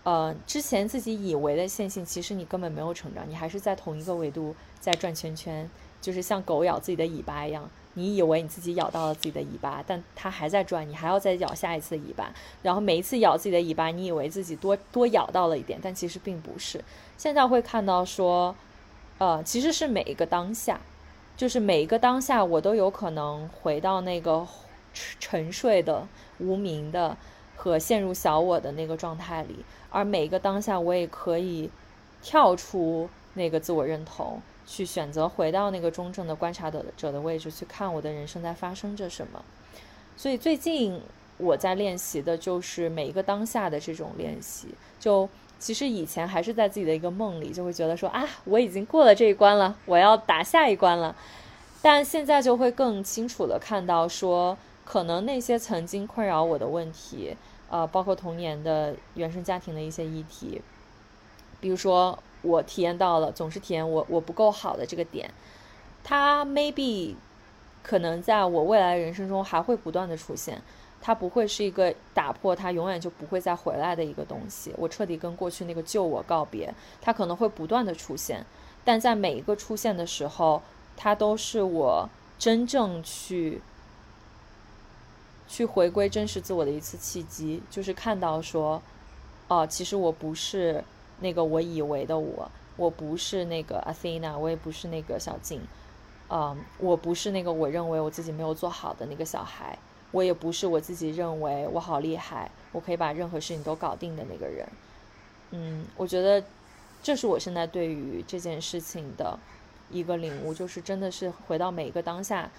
呃，之前自己以为的线性，其实你根本没有成长，你还是在同一个维度在转圈圈。就是像狗咬自己的尾巴一样，你以为你自己咬到了自己的尾巴，但它还在转，你还要再咬下一次尾巴。然后每一次咬自己的尾巴，你以为自己多多咬到了一点，但其实并不是。现在会看到说，呃，其实是每一个当下，就是每一个当下，我都有可能回到那个沉睡的、无名的和陷入小我的那个状态里，而每一个当下，我也可以跳出那个自我认同。去选择回到那个中正的观察者者的位置去看我的人生在发生着什么，所以最近我在练习的就是每一个当下的这种练习。就其实以前还是在自己的一个梦里，就会觉得说啊，我已经过了这一关了，我要打下一关了。但现在就会更清楚的看到说，可能那些曾经困扰我的问题，呃，包括童年的原生家庭的一些议题，比如说。我体验到了，总是体验我我不够好的这个点，它 maybe 可能在我未来人生中还会不断的出现，它不会是一个打破它永远就不会再回来的一个东西。我彻底跟过去那个旧我告别，它可能会不断的出现，但在每一个出现的时候，它都是我真正去去回归真实自我的一次契机，就是看到说，哦，其实我不是。那个我以为的我，我不是那个 Athena，我也不是那个小静，嗯，我不是那个我认为我自己没有做好的那个小孩，我也不是我自己认为我好厉害，我可以把任何事情都搞定的那个人。嗯，我觉得这是我现在对于这件事情的一个领悟，就是真的是回到每一个当下，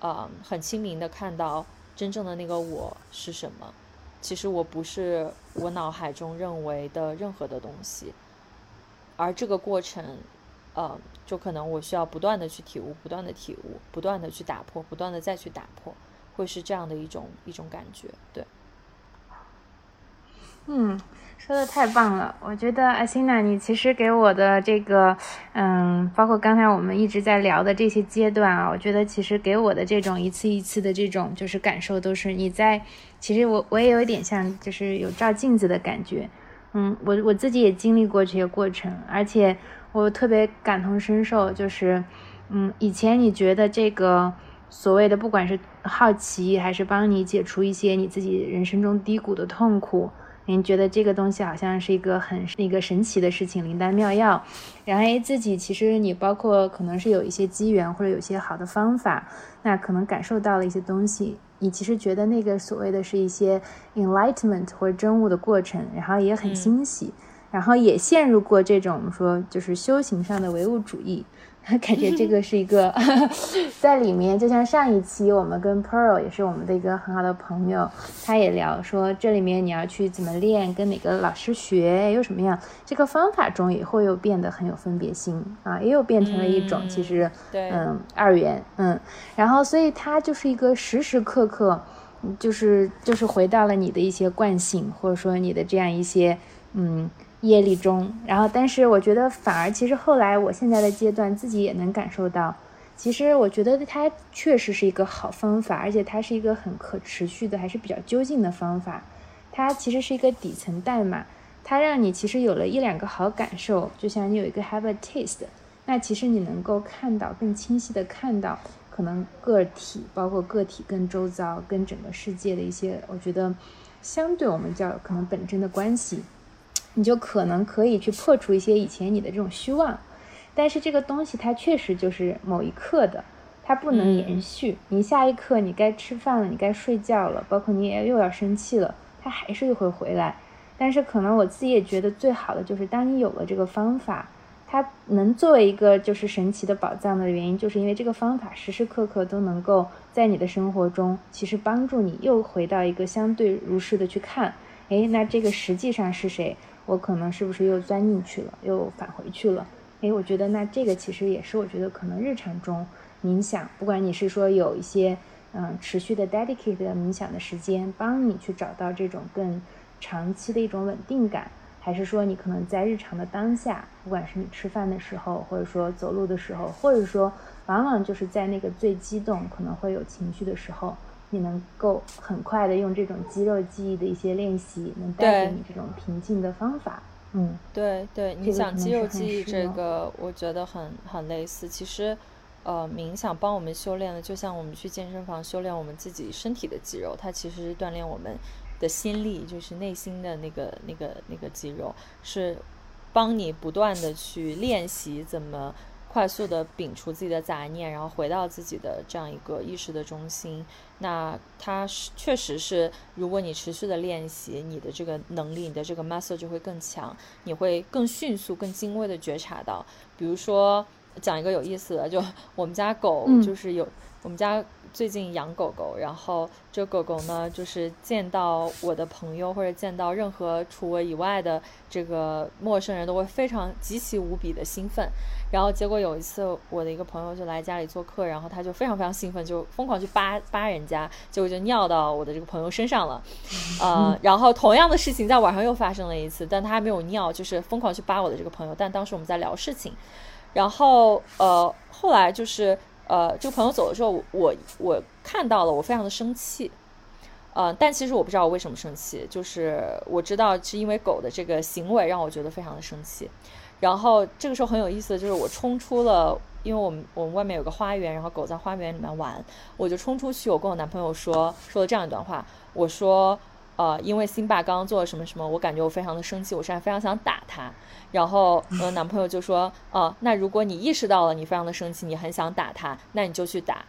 啊，很清明的看到真正的那个我是什么。其实我不是我脑海中认为的任何的东西，而这个过程，呃，就可能我需要不断的去体悟，不断的体悟，不断的去打破，不断的再去打破，会是这样的一种一种感觉，对。嗯，说的太棒了！我觉得阿欣娜，你其实给我的这个，嗯，包括刚才我们一直在聊的这些阶段啊，我觉得其实给我的这种一次一次的这种就是感受，都是你在，其实我我也有一点像，就是有照镜子的感觉。嗯，我我自己也经历过这些过程，而且我特别感同身受，就是，嗯，以前你觉得这个所谓的不管是好奇，还是帮你解除一些你自己人生中低谷的痛苦。您觉得这个东西好像是一个很一个神奇的事情，灵丹妙药。然后诶，自己其实你包括可能是有一些机缘或者有些好的方法，那可能感受到了一些东西。你其实觉得那个所谓的是一些 enlightenment 或者真悟的过程，然后也很欣喜，然后也陷入过这种说就是修行上的唯物主义。[laughs] 感觉这个是一个 [laughs] 在里面，就像上一期我们跟 Pearl 也是我们的一个很好的朋友，他也聊说这里面你要去怎么练，跟哪个老师学，又什么样，这个方法中也会又变得很有分别心啊，也有变成了一种其实嗯二元嗯，然后所以它就是一个时时刻刻就是就是回到了你的一些惯性，或者说你的这样一些嗯。业力中，然后，但是我觉得反而，其实后来我现在的阶段，自己也能感受到，其实我觉得它确实是一个好方法，而且它是一个很可持续的，还是比较究竟的方法。它其实是一个底层代码，它让你其实有了一两个好感受，就像你有一个 have a taste，那其实你能够看到更清晰的看到，可能个体，包括个体跟周遭、跟整个世界的一些，我觉得相对我们叫可能本真的关系。你就可能可以去破除一些以前你的这种虚妄，但是这个东西它确实就是某一刻的，它不能延续。你下一刻你该吃饭了，你该睡觉了，包括你也又要生气了，它还是会回来。但是可能我自己也觉得最好的就是，当你有了这个方法，它能作为一个就是神奇的宝藏的原因，就是因为这个方法时时刻刻都能够在你的生活中，其实帮助你又回到一个相对如是的去看，诶，那这个实际上是谁？我可能是不是又钻进去了，又返回去了？诶，我觉得那这个其实也是我觉得可能日常中冥想，不管你是说有一些嗯持续的 dedicated 冥想的时间，帮你去找到这种更长期的一种稳定感，还是说你可能在日常的当下，不管是你吃饭的时候，或者说走路的时候，或者说往往就是在那个最激动可能会有情绪的时候。你能够很快的用这种肌肉记忆的一些练习，能带给你这种平静的方法。嗯，对对，你想肌肉记忆这个，我觉得很很类似。其实，呃，冥想帮我们修炼的，就像我们去健身房修炼我们自己身体的肌肉，它其实是锻炼我们的心力，就是内心的那个那个那个肌肉，是帮你不断的去练习怎么。快速的摒除自己的杂念，然后回到自己的这样一个意识的中心。那它是确实是，如果你持续的练习，你的这个能力，你的这个 muscle 就会更强，你会更迅速、更精微的觉察到。比如说，讲一个有意思的，就我们家狗就是有我们家。最近养狗狗，然后这狗狗呢，就是见到我的朋友或者见到任何除我以外的这个陌生人都会非常极其无比的兴奋。然后结果有一次，我的一个朋友就来家里做客，然后他就非常非常兴奋，就疯狂去扒扒人家，结果就尿到我的这个朋友身上了。[laughs] 呃，然后同样的事情在晚上又发生了一次，但他还没有尿，就是疯狂去扒我的这个朋友。但当时我们在聊事情，然后呃，后来就是。呃，这个朋友走的时候，我我看到了，我非常的生气，呃，但其实我不知道我为什么生气，就是我知道是因为狗的这个行为让我觉得非常的生气。然后这个时候很有意思就是我冲出了，因为我们我们外面有个花园，然后狗在花园里面玩，我就冲出去，我跟我男朋友说说了这样一段话，我说。呃，因为辛巴刚刚做了什么什么，我感觉我非常的生气，我现在非常想打他。然后我男朋友就说：“哦，那如果你意识到了你非常的生气，你很想打他，那你就去打。”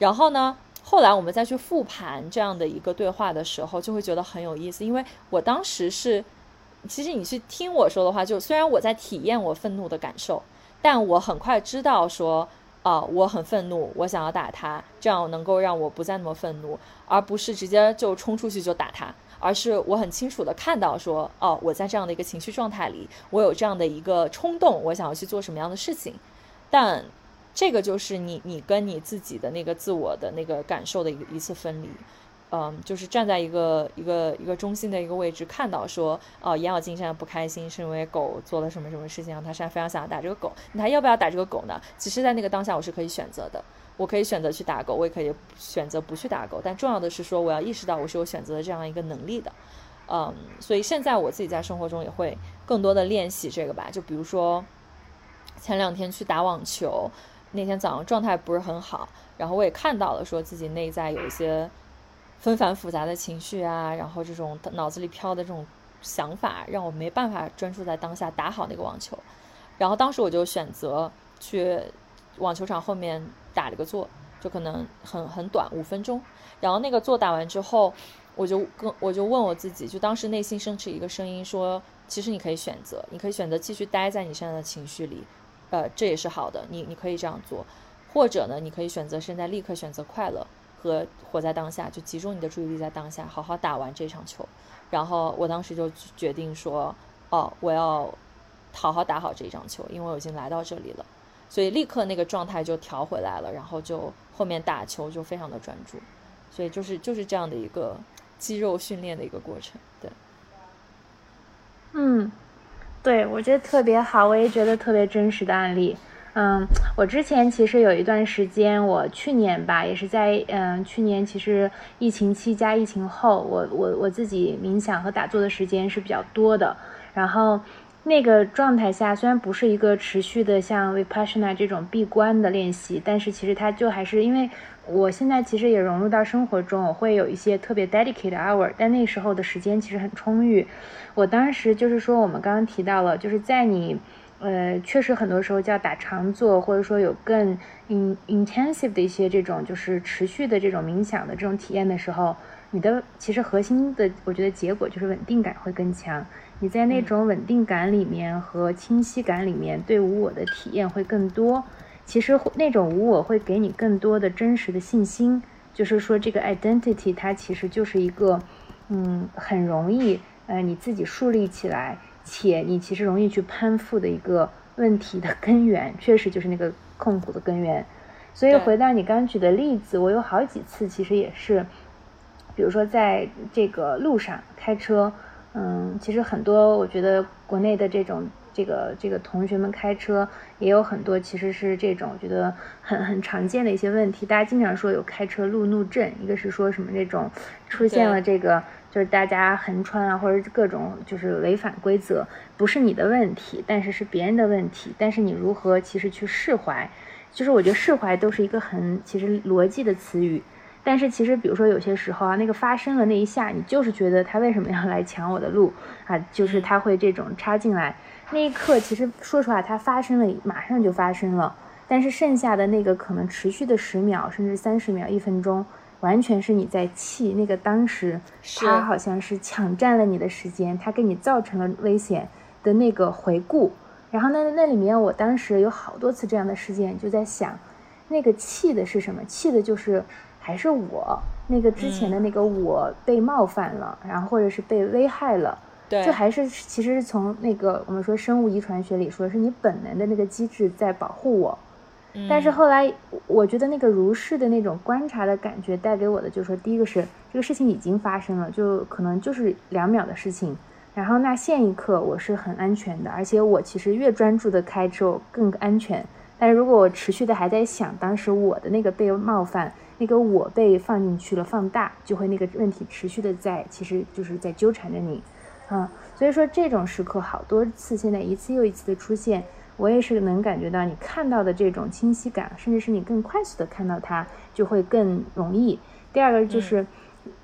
然后呢，后来我们再去复盘这样的一个对话的时候，就会觉得很有意思，因为我当时是，其实你去听我说的话，就虽然我在体验我愤怒的感受，但我很快知道说。啊，我很愤怒，我想要打他，这样能够让我不再那么愤怒，而不是直接就冲出去就打他，而是我很清楚的看到说，哦，我在这样的一个情绪状态里，我有这样的一个冲动，我想要去做什么样的事情，但这个就是你你跟你自己的那个自我的那个感受的一一次分离。嗯，就是站在一个一个一个中心的一个位置，看到说，哦，眼小金现在不开心，是因为狗做了什么什么事情，让他现在非常想要打这个狗。你还要不要打这个狗呢？其实，在那个当下，我是可以选择的，我可以选择去打狗，我也可以选择不去打狗。但重要的是说，我要意识到我是有选择的这样一个能力的。嗯，所以现在我自己在生活中也会更多的练习这个吧。就比如说，前两天去打网球，那天早上状态不是很好，然后我也看到了，说自己内在有一些。纷繁复杂的情绪啊，然后这种脑子里飘的这种想法，让我没办法专注在当下打好那个网球。然后当时我就选择去网球场后面打了个坐，就可能很很短五分钟。然后那个坐打完之后，我就跟我就问我自己，就当时内心升起一个声音说，其实你可以选择，你可以选择继续待在你现在的情绪里，呃，这也是好的，你你可以这样做，或者呢，你可以选择现在立刻选择快乐。和活在当下，就集中你的注意力在当下，好好打完这场球。然后我当时就决定说，哦，我要好好打好这一场球，因为我已经来到这里了，所以立刻那个状态就调回来了，然后就后面打球就非常的专注。所以就是就是这样的一个肌肉训练的一个过程，对。嗯，对，我觉得特别好，我也觉得特别真实的案例。嗯，我之前其实有一段时间，我去年吧，也是在嗯，去年其实疫情期加疫情后，我我我自己冥想和打坐的时间是比较多的。然后那个状态下，虽然不是一个持续的像 Vipassana 这种闭关的练习，但是其实它就还是因为我现在其实也融入到生活中，我会有一些特别 dedicated hour，但那时候的时间其实很充裕。我当时就是说，我们刚刚提到了，就是在你。呃，确实很多时候叫打长坐，或者说有更 in intensive 的一些这种就是持续的这种冥想的这种体验的时候，你的其实核心的我觉得结果就是稳定感会更强。你在那种稳定感里面和清晰感里面对无我的体验会更多。其实那种无我会给你更多的真实的信心，就是说这个 identity 它其实就是一个嗯很容易呃你自己树立起来。且你其实容易去攀附的一个问题的根源，确实就是那个痛苦的根源。所以回到你刚举的例子，我有好几次其实也是，比如说在这个路上开车，嗯，其实很多我觉得国内的这种这个这个同学们开车也有很多其实是这种觉得很很常见的一些问题。大家经常说有开车路怒症，一个是说什么这种出现了这个。就是大家横穿啊，或者各种就是违反规则，不是你的问题，但是是别人的问题。但是你如何其实去释怀？就是我觉得释怀都是一个很其实逻辑的词语。但是其实比如说有些时候啊，那个发生了那一下，你就是觉得他为什么要来抢我的路啊？就是他会这种插进来，那一刻其实说实话，它发生了，马上就发生了。但是剩下的那个可能持续的十秒，甚至三十秒、一分钟。完全是你在气那个当时，他好像是抢占了你的时间，他给你造成了危险的那个回顾。然后那那里面，我当时有好多次这样的事件，就在想，那个气的是什么？气的就是还是我那个之前的那个我被冒犯了，然后或者是被危害了。对，就还是其实是从那个我们说生物遗传学里说，是你本能的那个机制在保护我。但是后来，我觉得那个如是的那种观察的感觉带给我的，就是说，第一个是这个事情已经发生了，就可能就是两秒的事情。然后那现一刻我是很安全的，而且我其实越专注的开之后更安全。但是如果我持续的还在想当时我的那个被冒犯，那个我被放进去了放大，就会那个问题持续的在，其实就是在纠缠着你，啊，所以说这种时刻好多次，现在一次又一次的出现。我也是能感觉到你看到的这种清晰感，甚至是你更快速的看到它，就会更容易。第二个就是，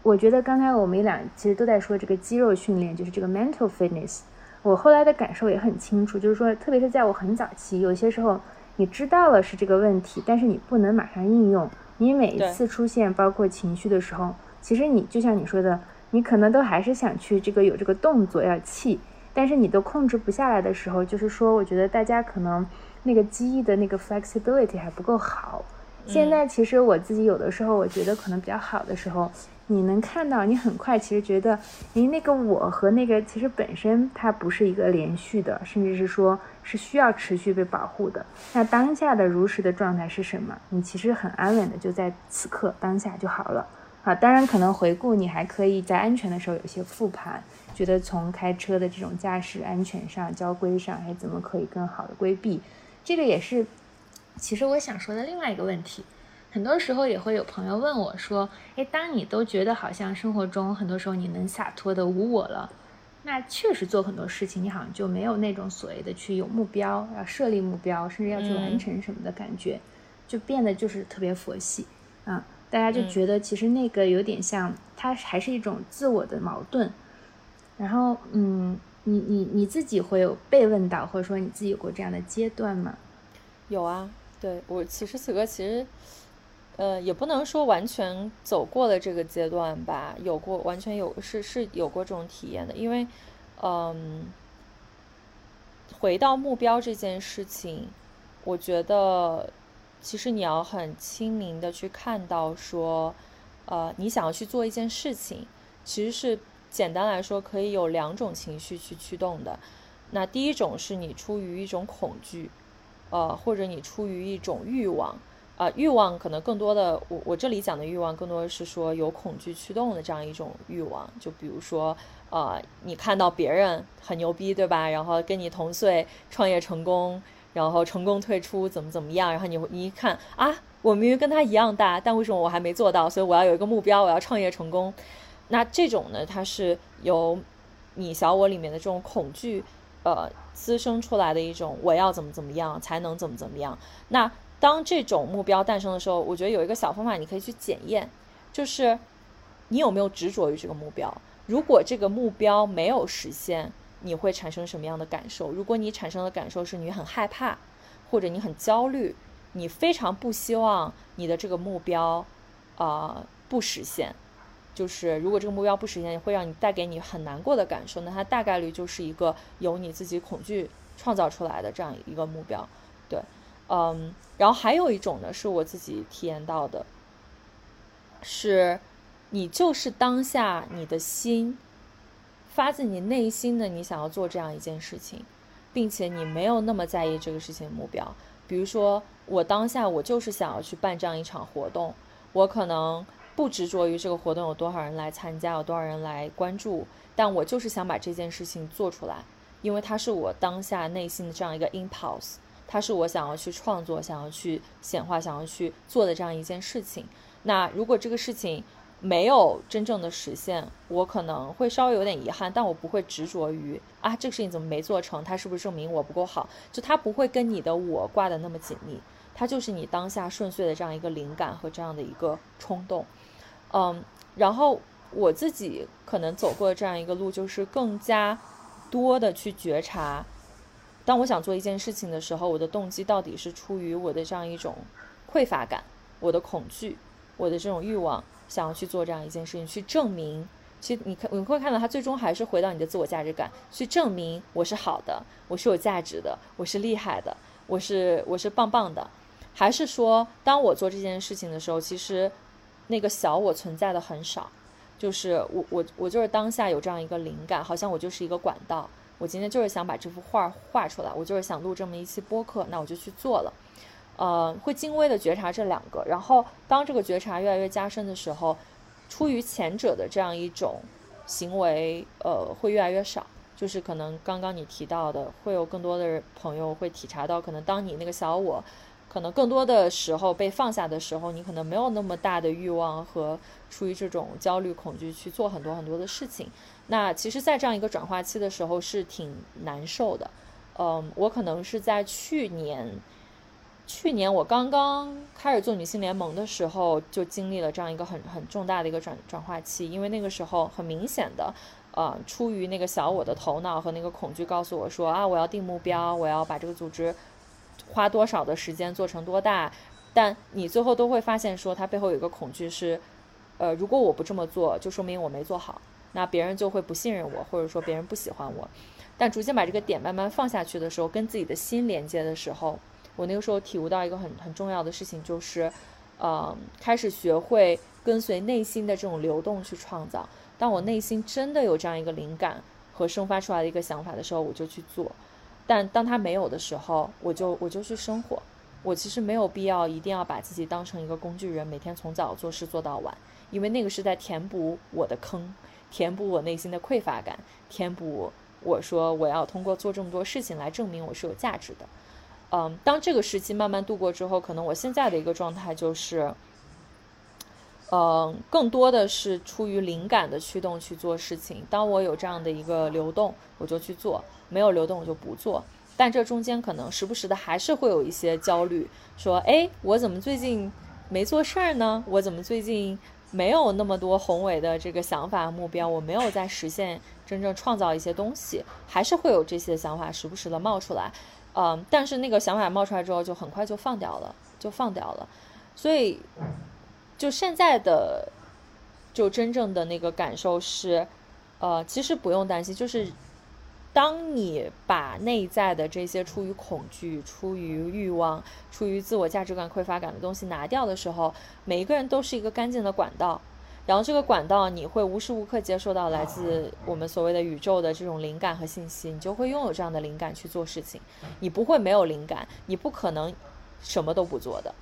我觉得刚才我们俩其实都在说这个肌肉训练，就是这个 mental fitness。我后来的感受也很清楚，就是说，特别是在我很早期，有些时候你知道了是这个问题，但是你不能马上应用。你每一次出现包括情绪的时候，其实你就像你说的，你可能都还是想去这个有这个动作要气。但是你都控制不下来的时候，就是说，我觉得大家可能那个记忆的那个 flexibility 还不够好。现在其实我自己有的时候，我觉得可能比较好的时候。你能看到，你很快其实觉得，诶，那个我和那个其实本身它不是一个连续的，甚至是说是需要持续被保护的。那当下的如实的状态是什么？你其实很安稳的就在此刻当下就好了。啊，当然可能回顾你还可以在安全的时候有些复盘，觉得从开车的这种驾驶安全上、交规上，还，怎么可以更好的规避？这个也是，其实我想说的另外一个问题。很多时候也会有朋友问我说：“诶，当你都觉得好像生活中很多时候你能洒脱的无我了，那确实做很多事情，你好像就没有那种所谓的去有目标，要设立目标，甚至要去完成什么的感觉，就变得就是特别佛系啊。大家就觉得其实那个有点像，它还是一种自我的矛盾。然后，嗯，你你你自己会有被问到，或者说你自己有过这样的阶段吗？有啊，对我此时此刻其实。呃，也不能说完全走过了这个阶段吧，有过完全有是是有过这种体验的，因为，嗯，回到目标这件事情，我觉得其实你要很清明的去看到说，呃，你想要去做一件事情，其实是简单来说可以有两种情绪去驱动的，那第一种是你出于一种恐惧，呃，或者你出于一种欲望。啊，欲望可能更多的，我我这里讲的欲望更多的是说有恐惧驱动的这样一种欲望，就比如说，呃，你看到别人很牛逼，对吧？然后跟你同岁创业成功，然后成功退出，怎么怎么样？然后你你一看啊，我明明跟他一样大，但为什么我还没做到？所以我要有一个目标，我要创业成功。那这种呢，它是由你小我里面的这种恐惧，呃，滋生出来的一种我要怎么怎么样才能怎么怎么样？那。当这种目标诞生的时候，我觉得有一个小方法，你可以去检验，就是你有没有执着于这个目标。如果这个目标没有实现，你会产生什么样的感受？如果你产生的感受是你很害怕，或者你很焦虑，你非常不希望你的这个目标啊不实现，就是如果这个目标不实现，会让你带给你很难过的感受，那它大概率就是一个由你自己恐惧创造出来的这样一个目标，对。嗯，然后还有一种呢，是我自己体验到的，是，你就是当下你的心，发自你内心的你想要做这样一件事情，并且你没有那么在意这个事情的目标。比如说，我当下我就是想要去办这样一场活动，我可能不执着于这个活动有多少人来参加，有多少人来关注，但我就是想把这件事情做出来，因为它是我当下内心的这样一个 impulse。它是我想要去创作、想要去显化、想要去做的这样一件事情。那如果这个事情没有真正的实现，我可能会稍微有点遗憾，但我不会执着于啊，这个事情怎么没做成？它是不是证明我不够好？就它不会跟你的我挂的那么紧密，它就是你当下顺遂的这样一个灵感和这样的一个冲动。嗯，然后我自己可能走过这样一个路，就是更加多的去觉察。当我想做一件事情的时候，我的动机到底是出于我的这样一种匮乏感、我的恐惧、我的这种欲望，想要去做这样一件事情，去证明。其实你看，你会看到它最终还是回到你的自我价值感，去证明我是好的，我是有价值的，我是厉害的，我是我是棒棒的。还是说，当我做这件事情的时候，其实那个小我存在的很少，就是我我我就是当下有这样一个灵感，好像我就是一个管道。我今天就是想把这幅画画出来，我就是想录这么一期播客，那我就去做了。呃，会精微的觉察这两个，然后当这个觉察越来越加深的时候，出于前者的这样一种行为，呃，会越来越少。就是可能刚刚你提到的，会有更多的朋友会体察到，可能当你那个小我。可能更多的时候被放下的时候，你可能没有那么大的欲望和出于这种焦虑恐惧去做很多很多的事情。那其实，在这样一个转化期的时候是挺难受的。嗯，我可能是在去年，去年我刚刚开始做女性联盟的时候，就经历了这样一个很很重大的一个转转化期。因为那个时候很明显的，呃，出于那个小我的头脑和那个恐惧，告诉我说啊，我要定目标，我要把这个组织。花多少的时间做成多大，但你最后都会发现说，它背后有一个恐惧是，呃，如果我不这么做，就说明我没做好，那别人就会不信任我，或者说别人不喜欢我。但逐渐把这个点慢慢放下去的时候，跟自己的心连接的时候，我那个时候体悟到一个很很重要的事情，就是，呃，开始学会跟随内心的这种流动去创造。当我内心真的有这样一个灵感和生发出来的一个想法的时候，我就去做。但当他没有的时候，我就我就去生活。我其实没有必要一定要把自己当成一个工具人，每天从早做事做到晚，因为那个是在填补我的坑，填补我内心的匮乏感，填补我说我要通过做这么多事情来证明我是有价值的。嗯，当这个时期慢慢度过之后，可能我现在的一个状态就是，嗯，更多的是出于灵感的驱动去做事情。当我有这样的一个流动，我就去做；没有流动，我就不做。但这中间可能时不时的还是会有一些焦虑，说，哎，我怎么最近没做事儿呢？我怎么最近没有那么多宏伟的这个想法目标？我没有在实现真正创造一些东西，还是会有这些想法时不时的冒出来，嗯，但是那个想法冒出来之后，就很快就放掉了，就放掉了。所以，就现在的，就真正的那个感受是，呃，其实不用担心，就是。当你把内在的这些出于恐惧、出于欲望、出于自我价值感匮乏感的东西拿掉的时候，每一个人都是一个干净的管道。然后这个管道你会无时无刻接受到来自我们所谓的宇宙的这种灵感和信息，你就会拥有这样的灵感去做事情。你不会没有灵感，你不可能什么都不做的。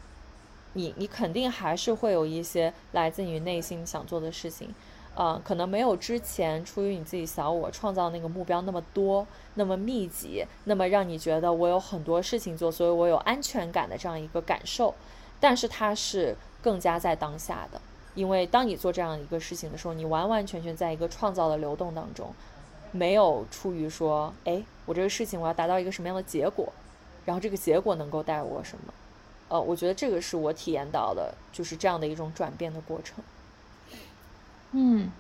你你肯定还是会有一些来自于内心想做的事情。呃，可能没有之前出于你自己小我创造那个目标那么多、那么密集、那么让你觉得我有很多事情做，所以我有安全感的这样一个感受。但是它是更加在当下的，因为当你做这样一个事情的时候，你完完全全在一个创造的流动当中，没有出于说，哎，我这个事情我要达到一个什么样的结果，然后这个结果能够带我什么？呃，我觉得这个是我体验到的，就是这样的一种转变的过程。嗯，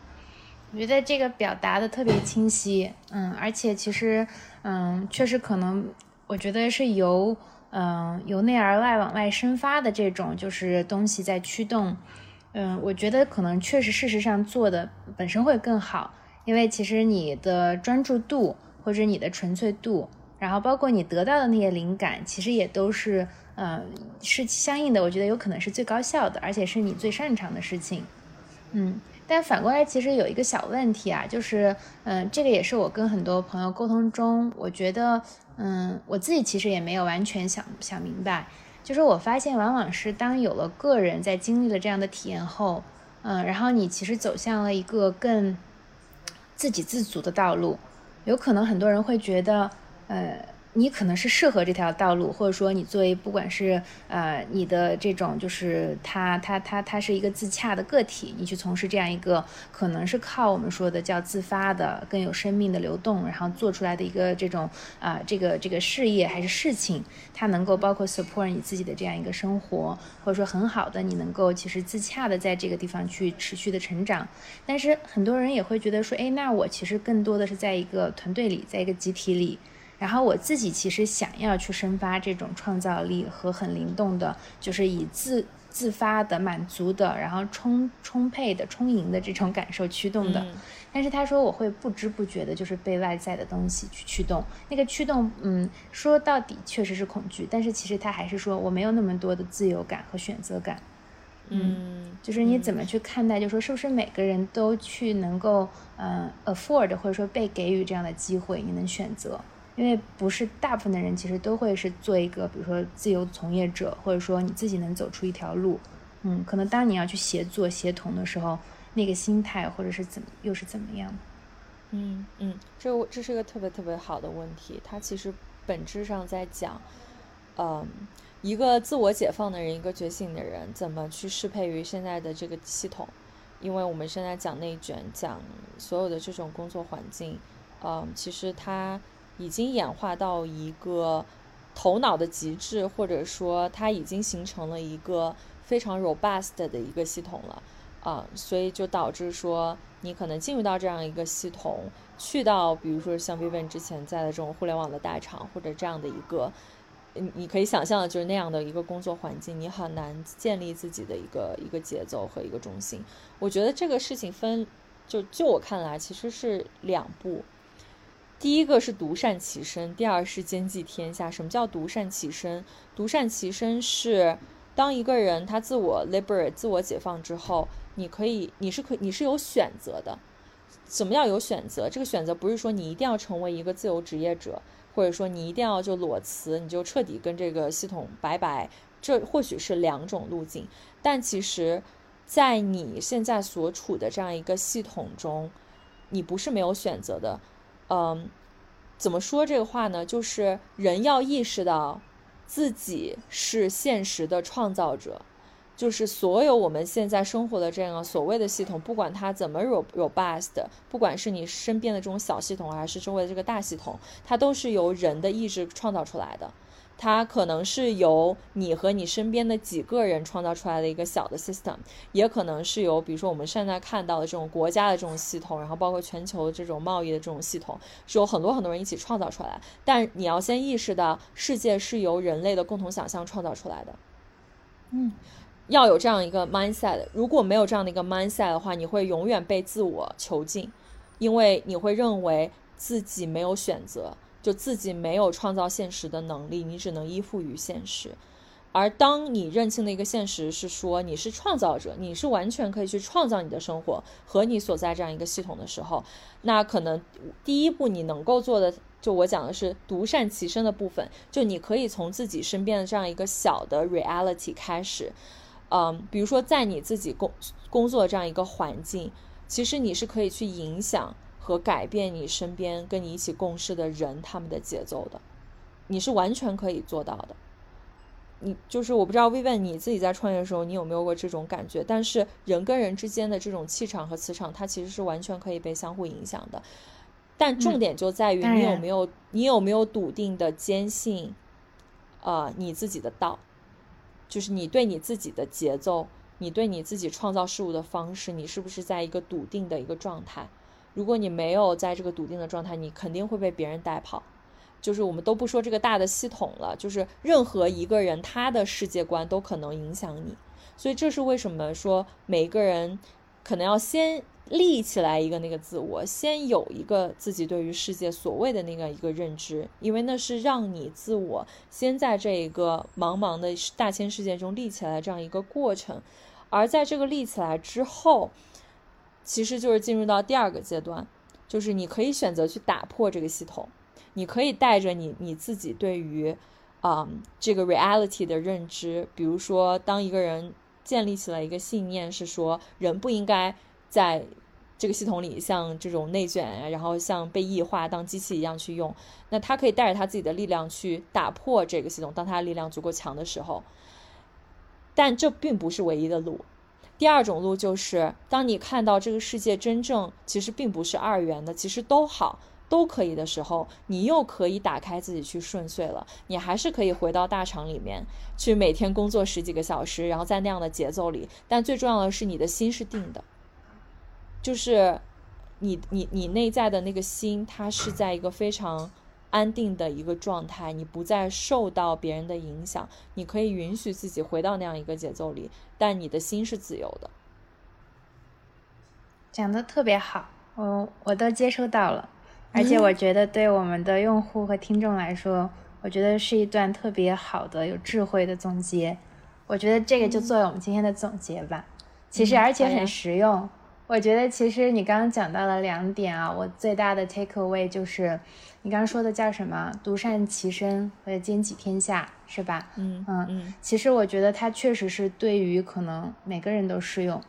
我觉得这个表达的特别清晰，嗯，而且其实，嗯，确实可能，我觉得是由，嗯，由内而外往外生发的这种就是东西在驱动，嗯，我觉得可能确实事实上做的本身会更好，因为其实你的专注度或者你的纯粹度，然后包括你得到的那些灵感，其实也都是，嗯，是相应的，我觉得有可能是最高效的，而且是你最擅长的事情，嗯。但反过来，其实有一个小问题啊，就是，嗯，这个也是我跟很多朋友沟通中，我觉得，嗯，我自己其实也没有完全想想明白，就是我发现，往往是当有了个人在经历了这样的体验后，嗯，然后你其实走向了一个更自给自足的道路，有可能很多人会觉得，呃。你可能是适合这条道路，或者说你作为不管是呃你的这种就是他他他他是一个自洽的个体，你去从事这样一个可能是靠我们说的叫自发的更有生命的流动，然后做出来的一个这种啊这个这个事业还是事情，它能够包括 support 你自己的这样一个生活，或者说很好的你能够其实自洽的在这个地方去持续的成长。但是很多人也会觉得说，哎，那我其实更多的是在一个团队里，在一个集体里。然后我自己其实想要去生发这种创造力和很灵动的，就是以自自发的、满足的，然后充充沛的、充盈的这种感受驱动的。但是他说我会不知不觉的，就是被外在的东西去驱动。那个驱动，嗯，说到底确实是恐惧，但是其实他还是说我没有那么多的自由感和选择感。嗯，就是你怎么去看待，就说是不是每个人都去能够，嗯，afford 或者说被给予这样的机会，你能选择？因为不是大部分的人其实都会是做一个，比如说自由从业者，或者说你自己能走出一条路，嗯，可能当你要去协作协同的时候，那个心态或者是怎么又是怎么样？嗯嗯，这这是一个特别特别好的问题，它其实本质上在讲，嗯，一个自我解放的人，一个觉醒的人，怎么去适配于现在的这个系统？因为我们现在讲内卷，讲所有的这种工作环境，嗯，其实它。已经演化到一个头脑的极致，或者说它已经形成了一个非常 robust 的一个系统了啊，所以就导致说你可能进入到这样一个系统，去到比如说像 Vivian 之前在的这种互联网的大厂，或者这样的一个，你你可以想象的就是那样的一个工作环境，你很难建立自己的一个一个节奏和一个中心。我觉得这个事情分。就就我看来，其实是两步。第一个是独善其身，第二是兼济天下。什么叫独善其身？独善其身是当一个人他自我 liberate、自我解放之后，你可以，你是可，你是有选择的。什么叫有选择？这个选择不是说你一定要成为一个自由职业者，或者说你一定要就裸辞，你就彻底跟这个系统拜拜。这或许是两种路径，但其实，在你现在所处的这样一个系统中，你不是没有选择的。嗯，怎么说这个话呢？就是人要意识到自己是现实的创造者，就是所有我们现在生活的这样所谓的系统，不管它怎么 robust，不管是你身边的这种小系统，还是周围的这个大系统，它都是由人的意志创造出来的。它可能是由你和你身边的几个人创造出来的一个小的 system，也可能是由比如说我们现在看到的这种国家的这种系统，然后包括全球这种贸易的这种系统，是有很多很多人一起创造出来。但你要先意识到，世界是由人类的共同想象创造出来的。嗯，要有这样一个 mindset。如果没有这样的一个 mindset 的话，你会永远被自我囚禁，因为你会认为自己没有选择。就自己没有创造现实的能力，你只能依附于现实。而当你认清的一个现实是说你是创造者，你是完全可以去创造你的生活和你所在这样一个系统的时候，那可能第一步你能够做的，就我讲的是独善其身的部分，就你可以从自己身边的这样一个小的 reality 开始，嗯，比如说在你自己工工作这样一个环境，其实你是可以去影响。和改变你身边跟你一起共事的人他们的节奏的，你是完全可以做到的。你就是我不知道薇薇你自己在创业的时候，你有没有过这种感觉？但是人跟人之间的这种气场和磁场，它其实是完全可以被相互影响的。但重点就在于你有没有你有没有笃定的坚信，呃，你自己的道，就是你对你自己的节奏，你对你自己创造事物的方式，你是不是在一个笃定的一个状态？如果你没有在这个笃定的状态，你肯定会被别人带跑。就是我们都不说这个大的系统了，就是任何一个人他的世界观都可能影响你。所以这是为什么说每一个人可能要先立起来一个那个自我，先有一个自己对于世界所谓的那个一个认知，因为那是让你自我先在这一个茫茫的大千世界中立起来这样一个过程。而在这个立起来之后。其实就是进入到第二个阶段，就是你可以选择去打破这个系统，你可以带着你你自己对于，啊这个 reality 的认知，比如说当一个人建立起来一个信念是说人不应该在这个系统里像这种内卷啊，然后像被异化当机器一样去用，那他可以带着他自己的力量去打破这个系统，当他力量足够强的时候，但这并不是唯一的路。第二种路就是，当你看到这个世界真正其实并不是二元的，其实都好都可以的时候，你又可以打开自己去顺遂了。你还是可以回到大厂里面去，每天工作十几个小时，然后在那样的节奏里。但最重要的是，你的心是定的，就是你你你内在的那个心，它是在一个非常。安定的一个状态，你不再受到别人的影响，你可以允许自己回到那样一个节奏里，但你的心是自由的。讲的特别好，我我都接收到了，而且我觉得对我们的用户和听众来说，我觉得是一段特别好的、有智慧的总结。我觉得这个就作为我们今天的总结吧。其实而且很实用。我觉得其实你刚刚讲到了两点啊，我最大的 take away 就是，你刚刚说的叫什么“独善其身”或者“兼济天下”，是吧？嗯嗯嗯。其实我觉得它确实是对于可能每个人都适用，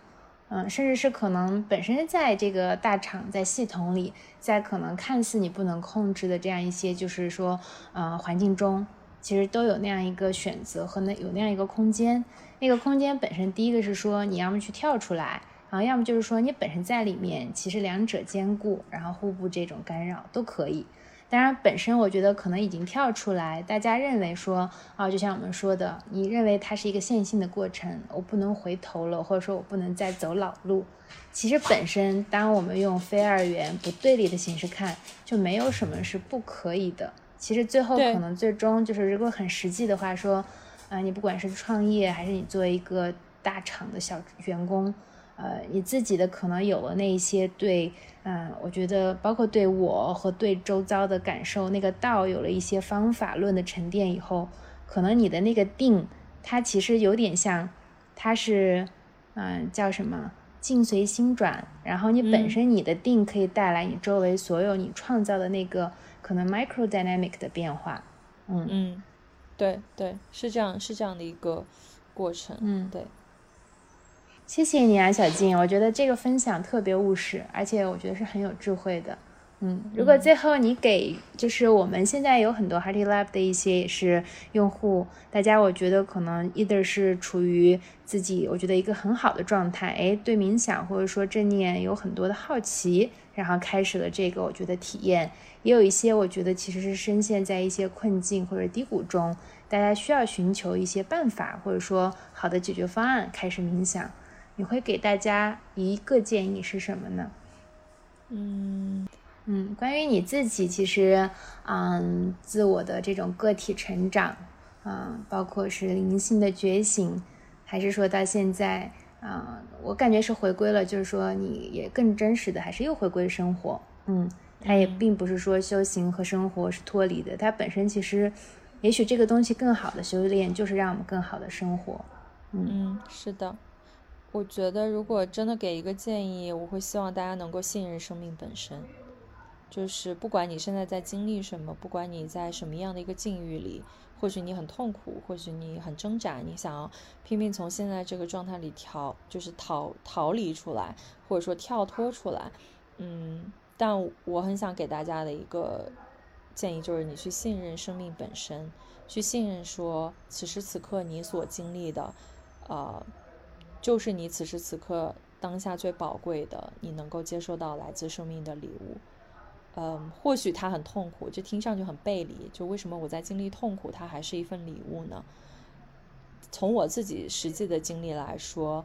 嗯，甚至是可能本身在这个大厂、在系统里，在可能看似你不能控制的这样一些，就是说，呃，环境中，其实都有那样一个选择和那有那样一个空间。那个空间本身，第一个是说你要么去跳出来。然后要么就是说你本身在里面，其实两者兼顾，然后互不这种干扰都可以。当然，本身我觉得可能已经跳出来，大家认为说啊，就像我们说的，你认为它是一个线性的过程，我不能回头了，或者说我不能再走老路。其实本身，当我们用非二元不对立的形式看，就没有什么是不可以的。其实最后可能最终就是，如果很实际的话说，啊，你不管是创业还是你作为一个大厂的小员工。呃，你自己的可能有了那一些对，嗯，我觉得包括对我和对周遭的感受，那个道有了一些方法论的沉淀以后，可能你的那个定，它其实有点像，它是，嗯，叫什么？境随心转，然后你本身你的定可以带来你周围所有你创造的那个可能 micro dynamic 的变化。嗯嗯，对对，是这样，是这样的一个过程。嗯，对。谢谢你啊，小静，我觉得这个分享特别务实，而且我觉得是很有智慧的。嗯，如果最后你给，就是我们现在有很多 Hearty Lab 的一些也是用户，大家我觉得可能 either 是处于自己我觉得一个很好的状态，哎，对冥想或者说正念有很多的好奇，然后开始了这个我觉得体验，也有一些我觉得其实是深陷在一些困境或者低谷中，大家需要寻求一些办法或者说好的解决方案，开始冥想。你会给大家一个建议是什么呢？嗯嗯，关于你自己，其实嗯，自我的这种个体成长，嗯，包括是灵性的觉醒，还是说到现在啊，我感觉是回归了，就是说你也更真实的，还是又回归生活。嗯，它也并不是说修行和生活是脱离的，它本身其实，也许这个东西更好的修炼，就是让我们更好的生活。嗯，是的。我觉得，如果真的给一个建议，我会希望大家能够信任生命本身。就是不管你现在在经历什么，不管你在什么样的一个境遇里，或许你很痛苦，或许你很挣扎，你想要拼命从现在这个状态里逃，就是逃逃离出来，或者说跳脱出来。嗯，但我很想给大家的一个建议就是，你去信任生命本身，去信任说此时此刻你所经历的，呃。就是你此时此刻当下最宝贵的，你能够接受到来自生命的礼物。嗯，或许它很痛苦，就听上去很背离。就为什么我在经历痛苦，它还是一份礼物呢？从我自己实际的经历来说，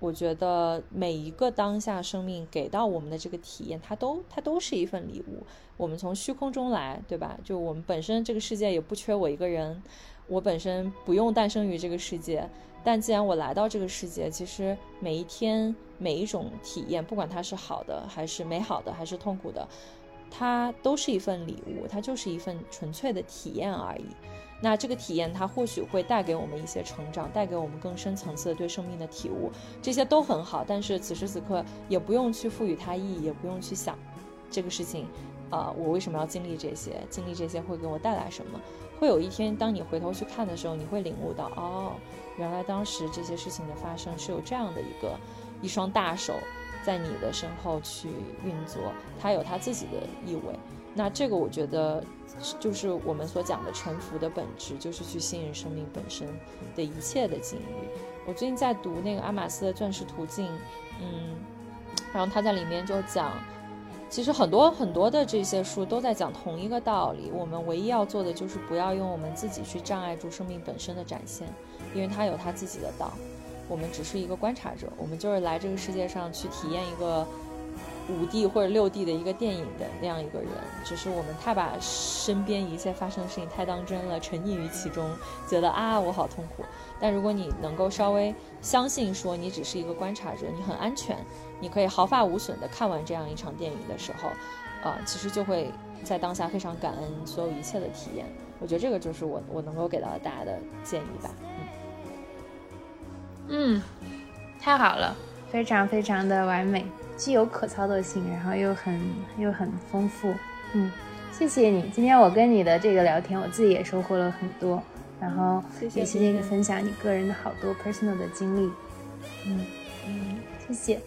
我觉得每一个当下生命给到我们的这个体验，它都它都是一份礼物。我们从虚空中来，对吧？就我们本身这个世界也不缺我一个人，我本身不用诞生于这个世界。但既然我来到这个世界，其实每一天每一种体验，不管它是好的还是美好的还是痛苦的，它都是一份礼物，它就是一份纯粹的体验而已。那这个体验，它或许会带给我们一些成长，带给我们更深层次的对生命的体悟，这些都很好。但是此时此刻也不用去赋予它意义，也不用去想这个事情，啊，我为什么要经历这些？经历这些会给我带来什么？会有一天，当你回头去看的时候，你会领悟到，哦。原来当时这些事情的发生是有这样的一个一双大手在你的身后去运作，它有它自己的意味。那这个我觉得就是我们所讲的沉浮的本质，就是去信任生命本身的一切的境遇。我最近在读那个阿马斯的《钻石途径》，嗯，然后他在里面就讲，其实很多很多的这些书都在讲同一个道理。我们唯一要做的就是不要用我们自己去障碍住生命本身的展现。因为他有他自己的道，我们只是一个观察者，我们就是来这个世界上去体验一个五 D 或者六 D 的一个电影的那样一个人，只是我们太把身边一切发生的事情太当真了，沉溺于其中，觉得啊我好痛苦。但如果你能够稍微相信说你只是一个观察者，你很安全，你可以毫发无损的看完这样一场电影的时候，呃，其实就会在当下非常感恩所有一切的体验。我觉得这个就是我我能够给到大家的建议吧。嗯，太好了，非常非常的完美，既有可操作性，然后又很又很丰富。嗯，谢谢你，今天我跟你的这个聊天，我自己也收获了很多，然后也谢谢你分享你个人的好多 personal 的经历。嗯嗯，谢谢。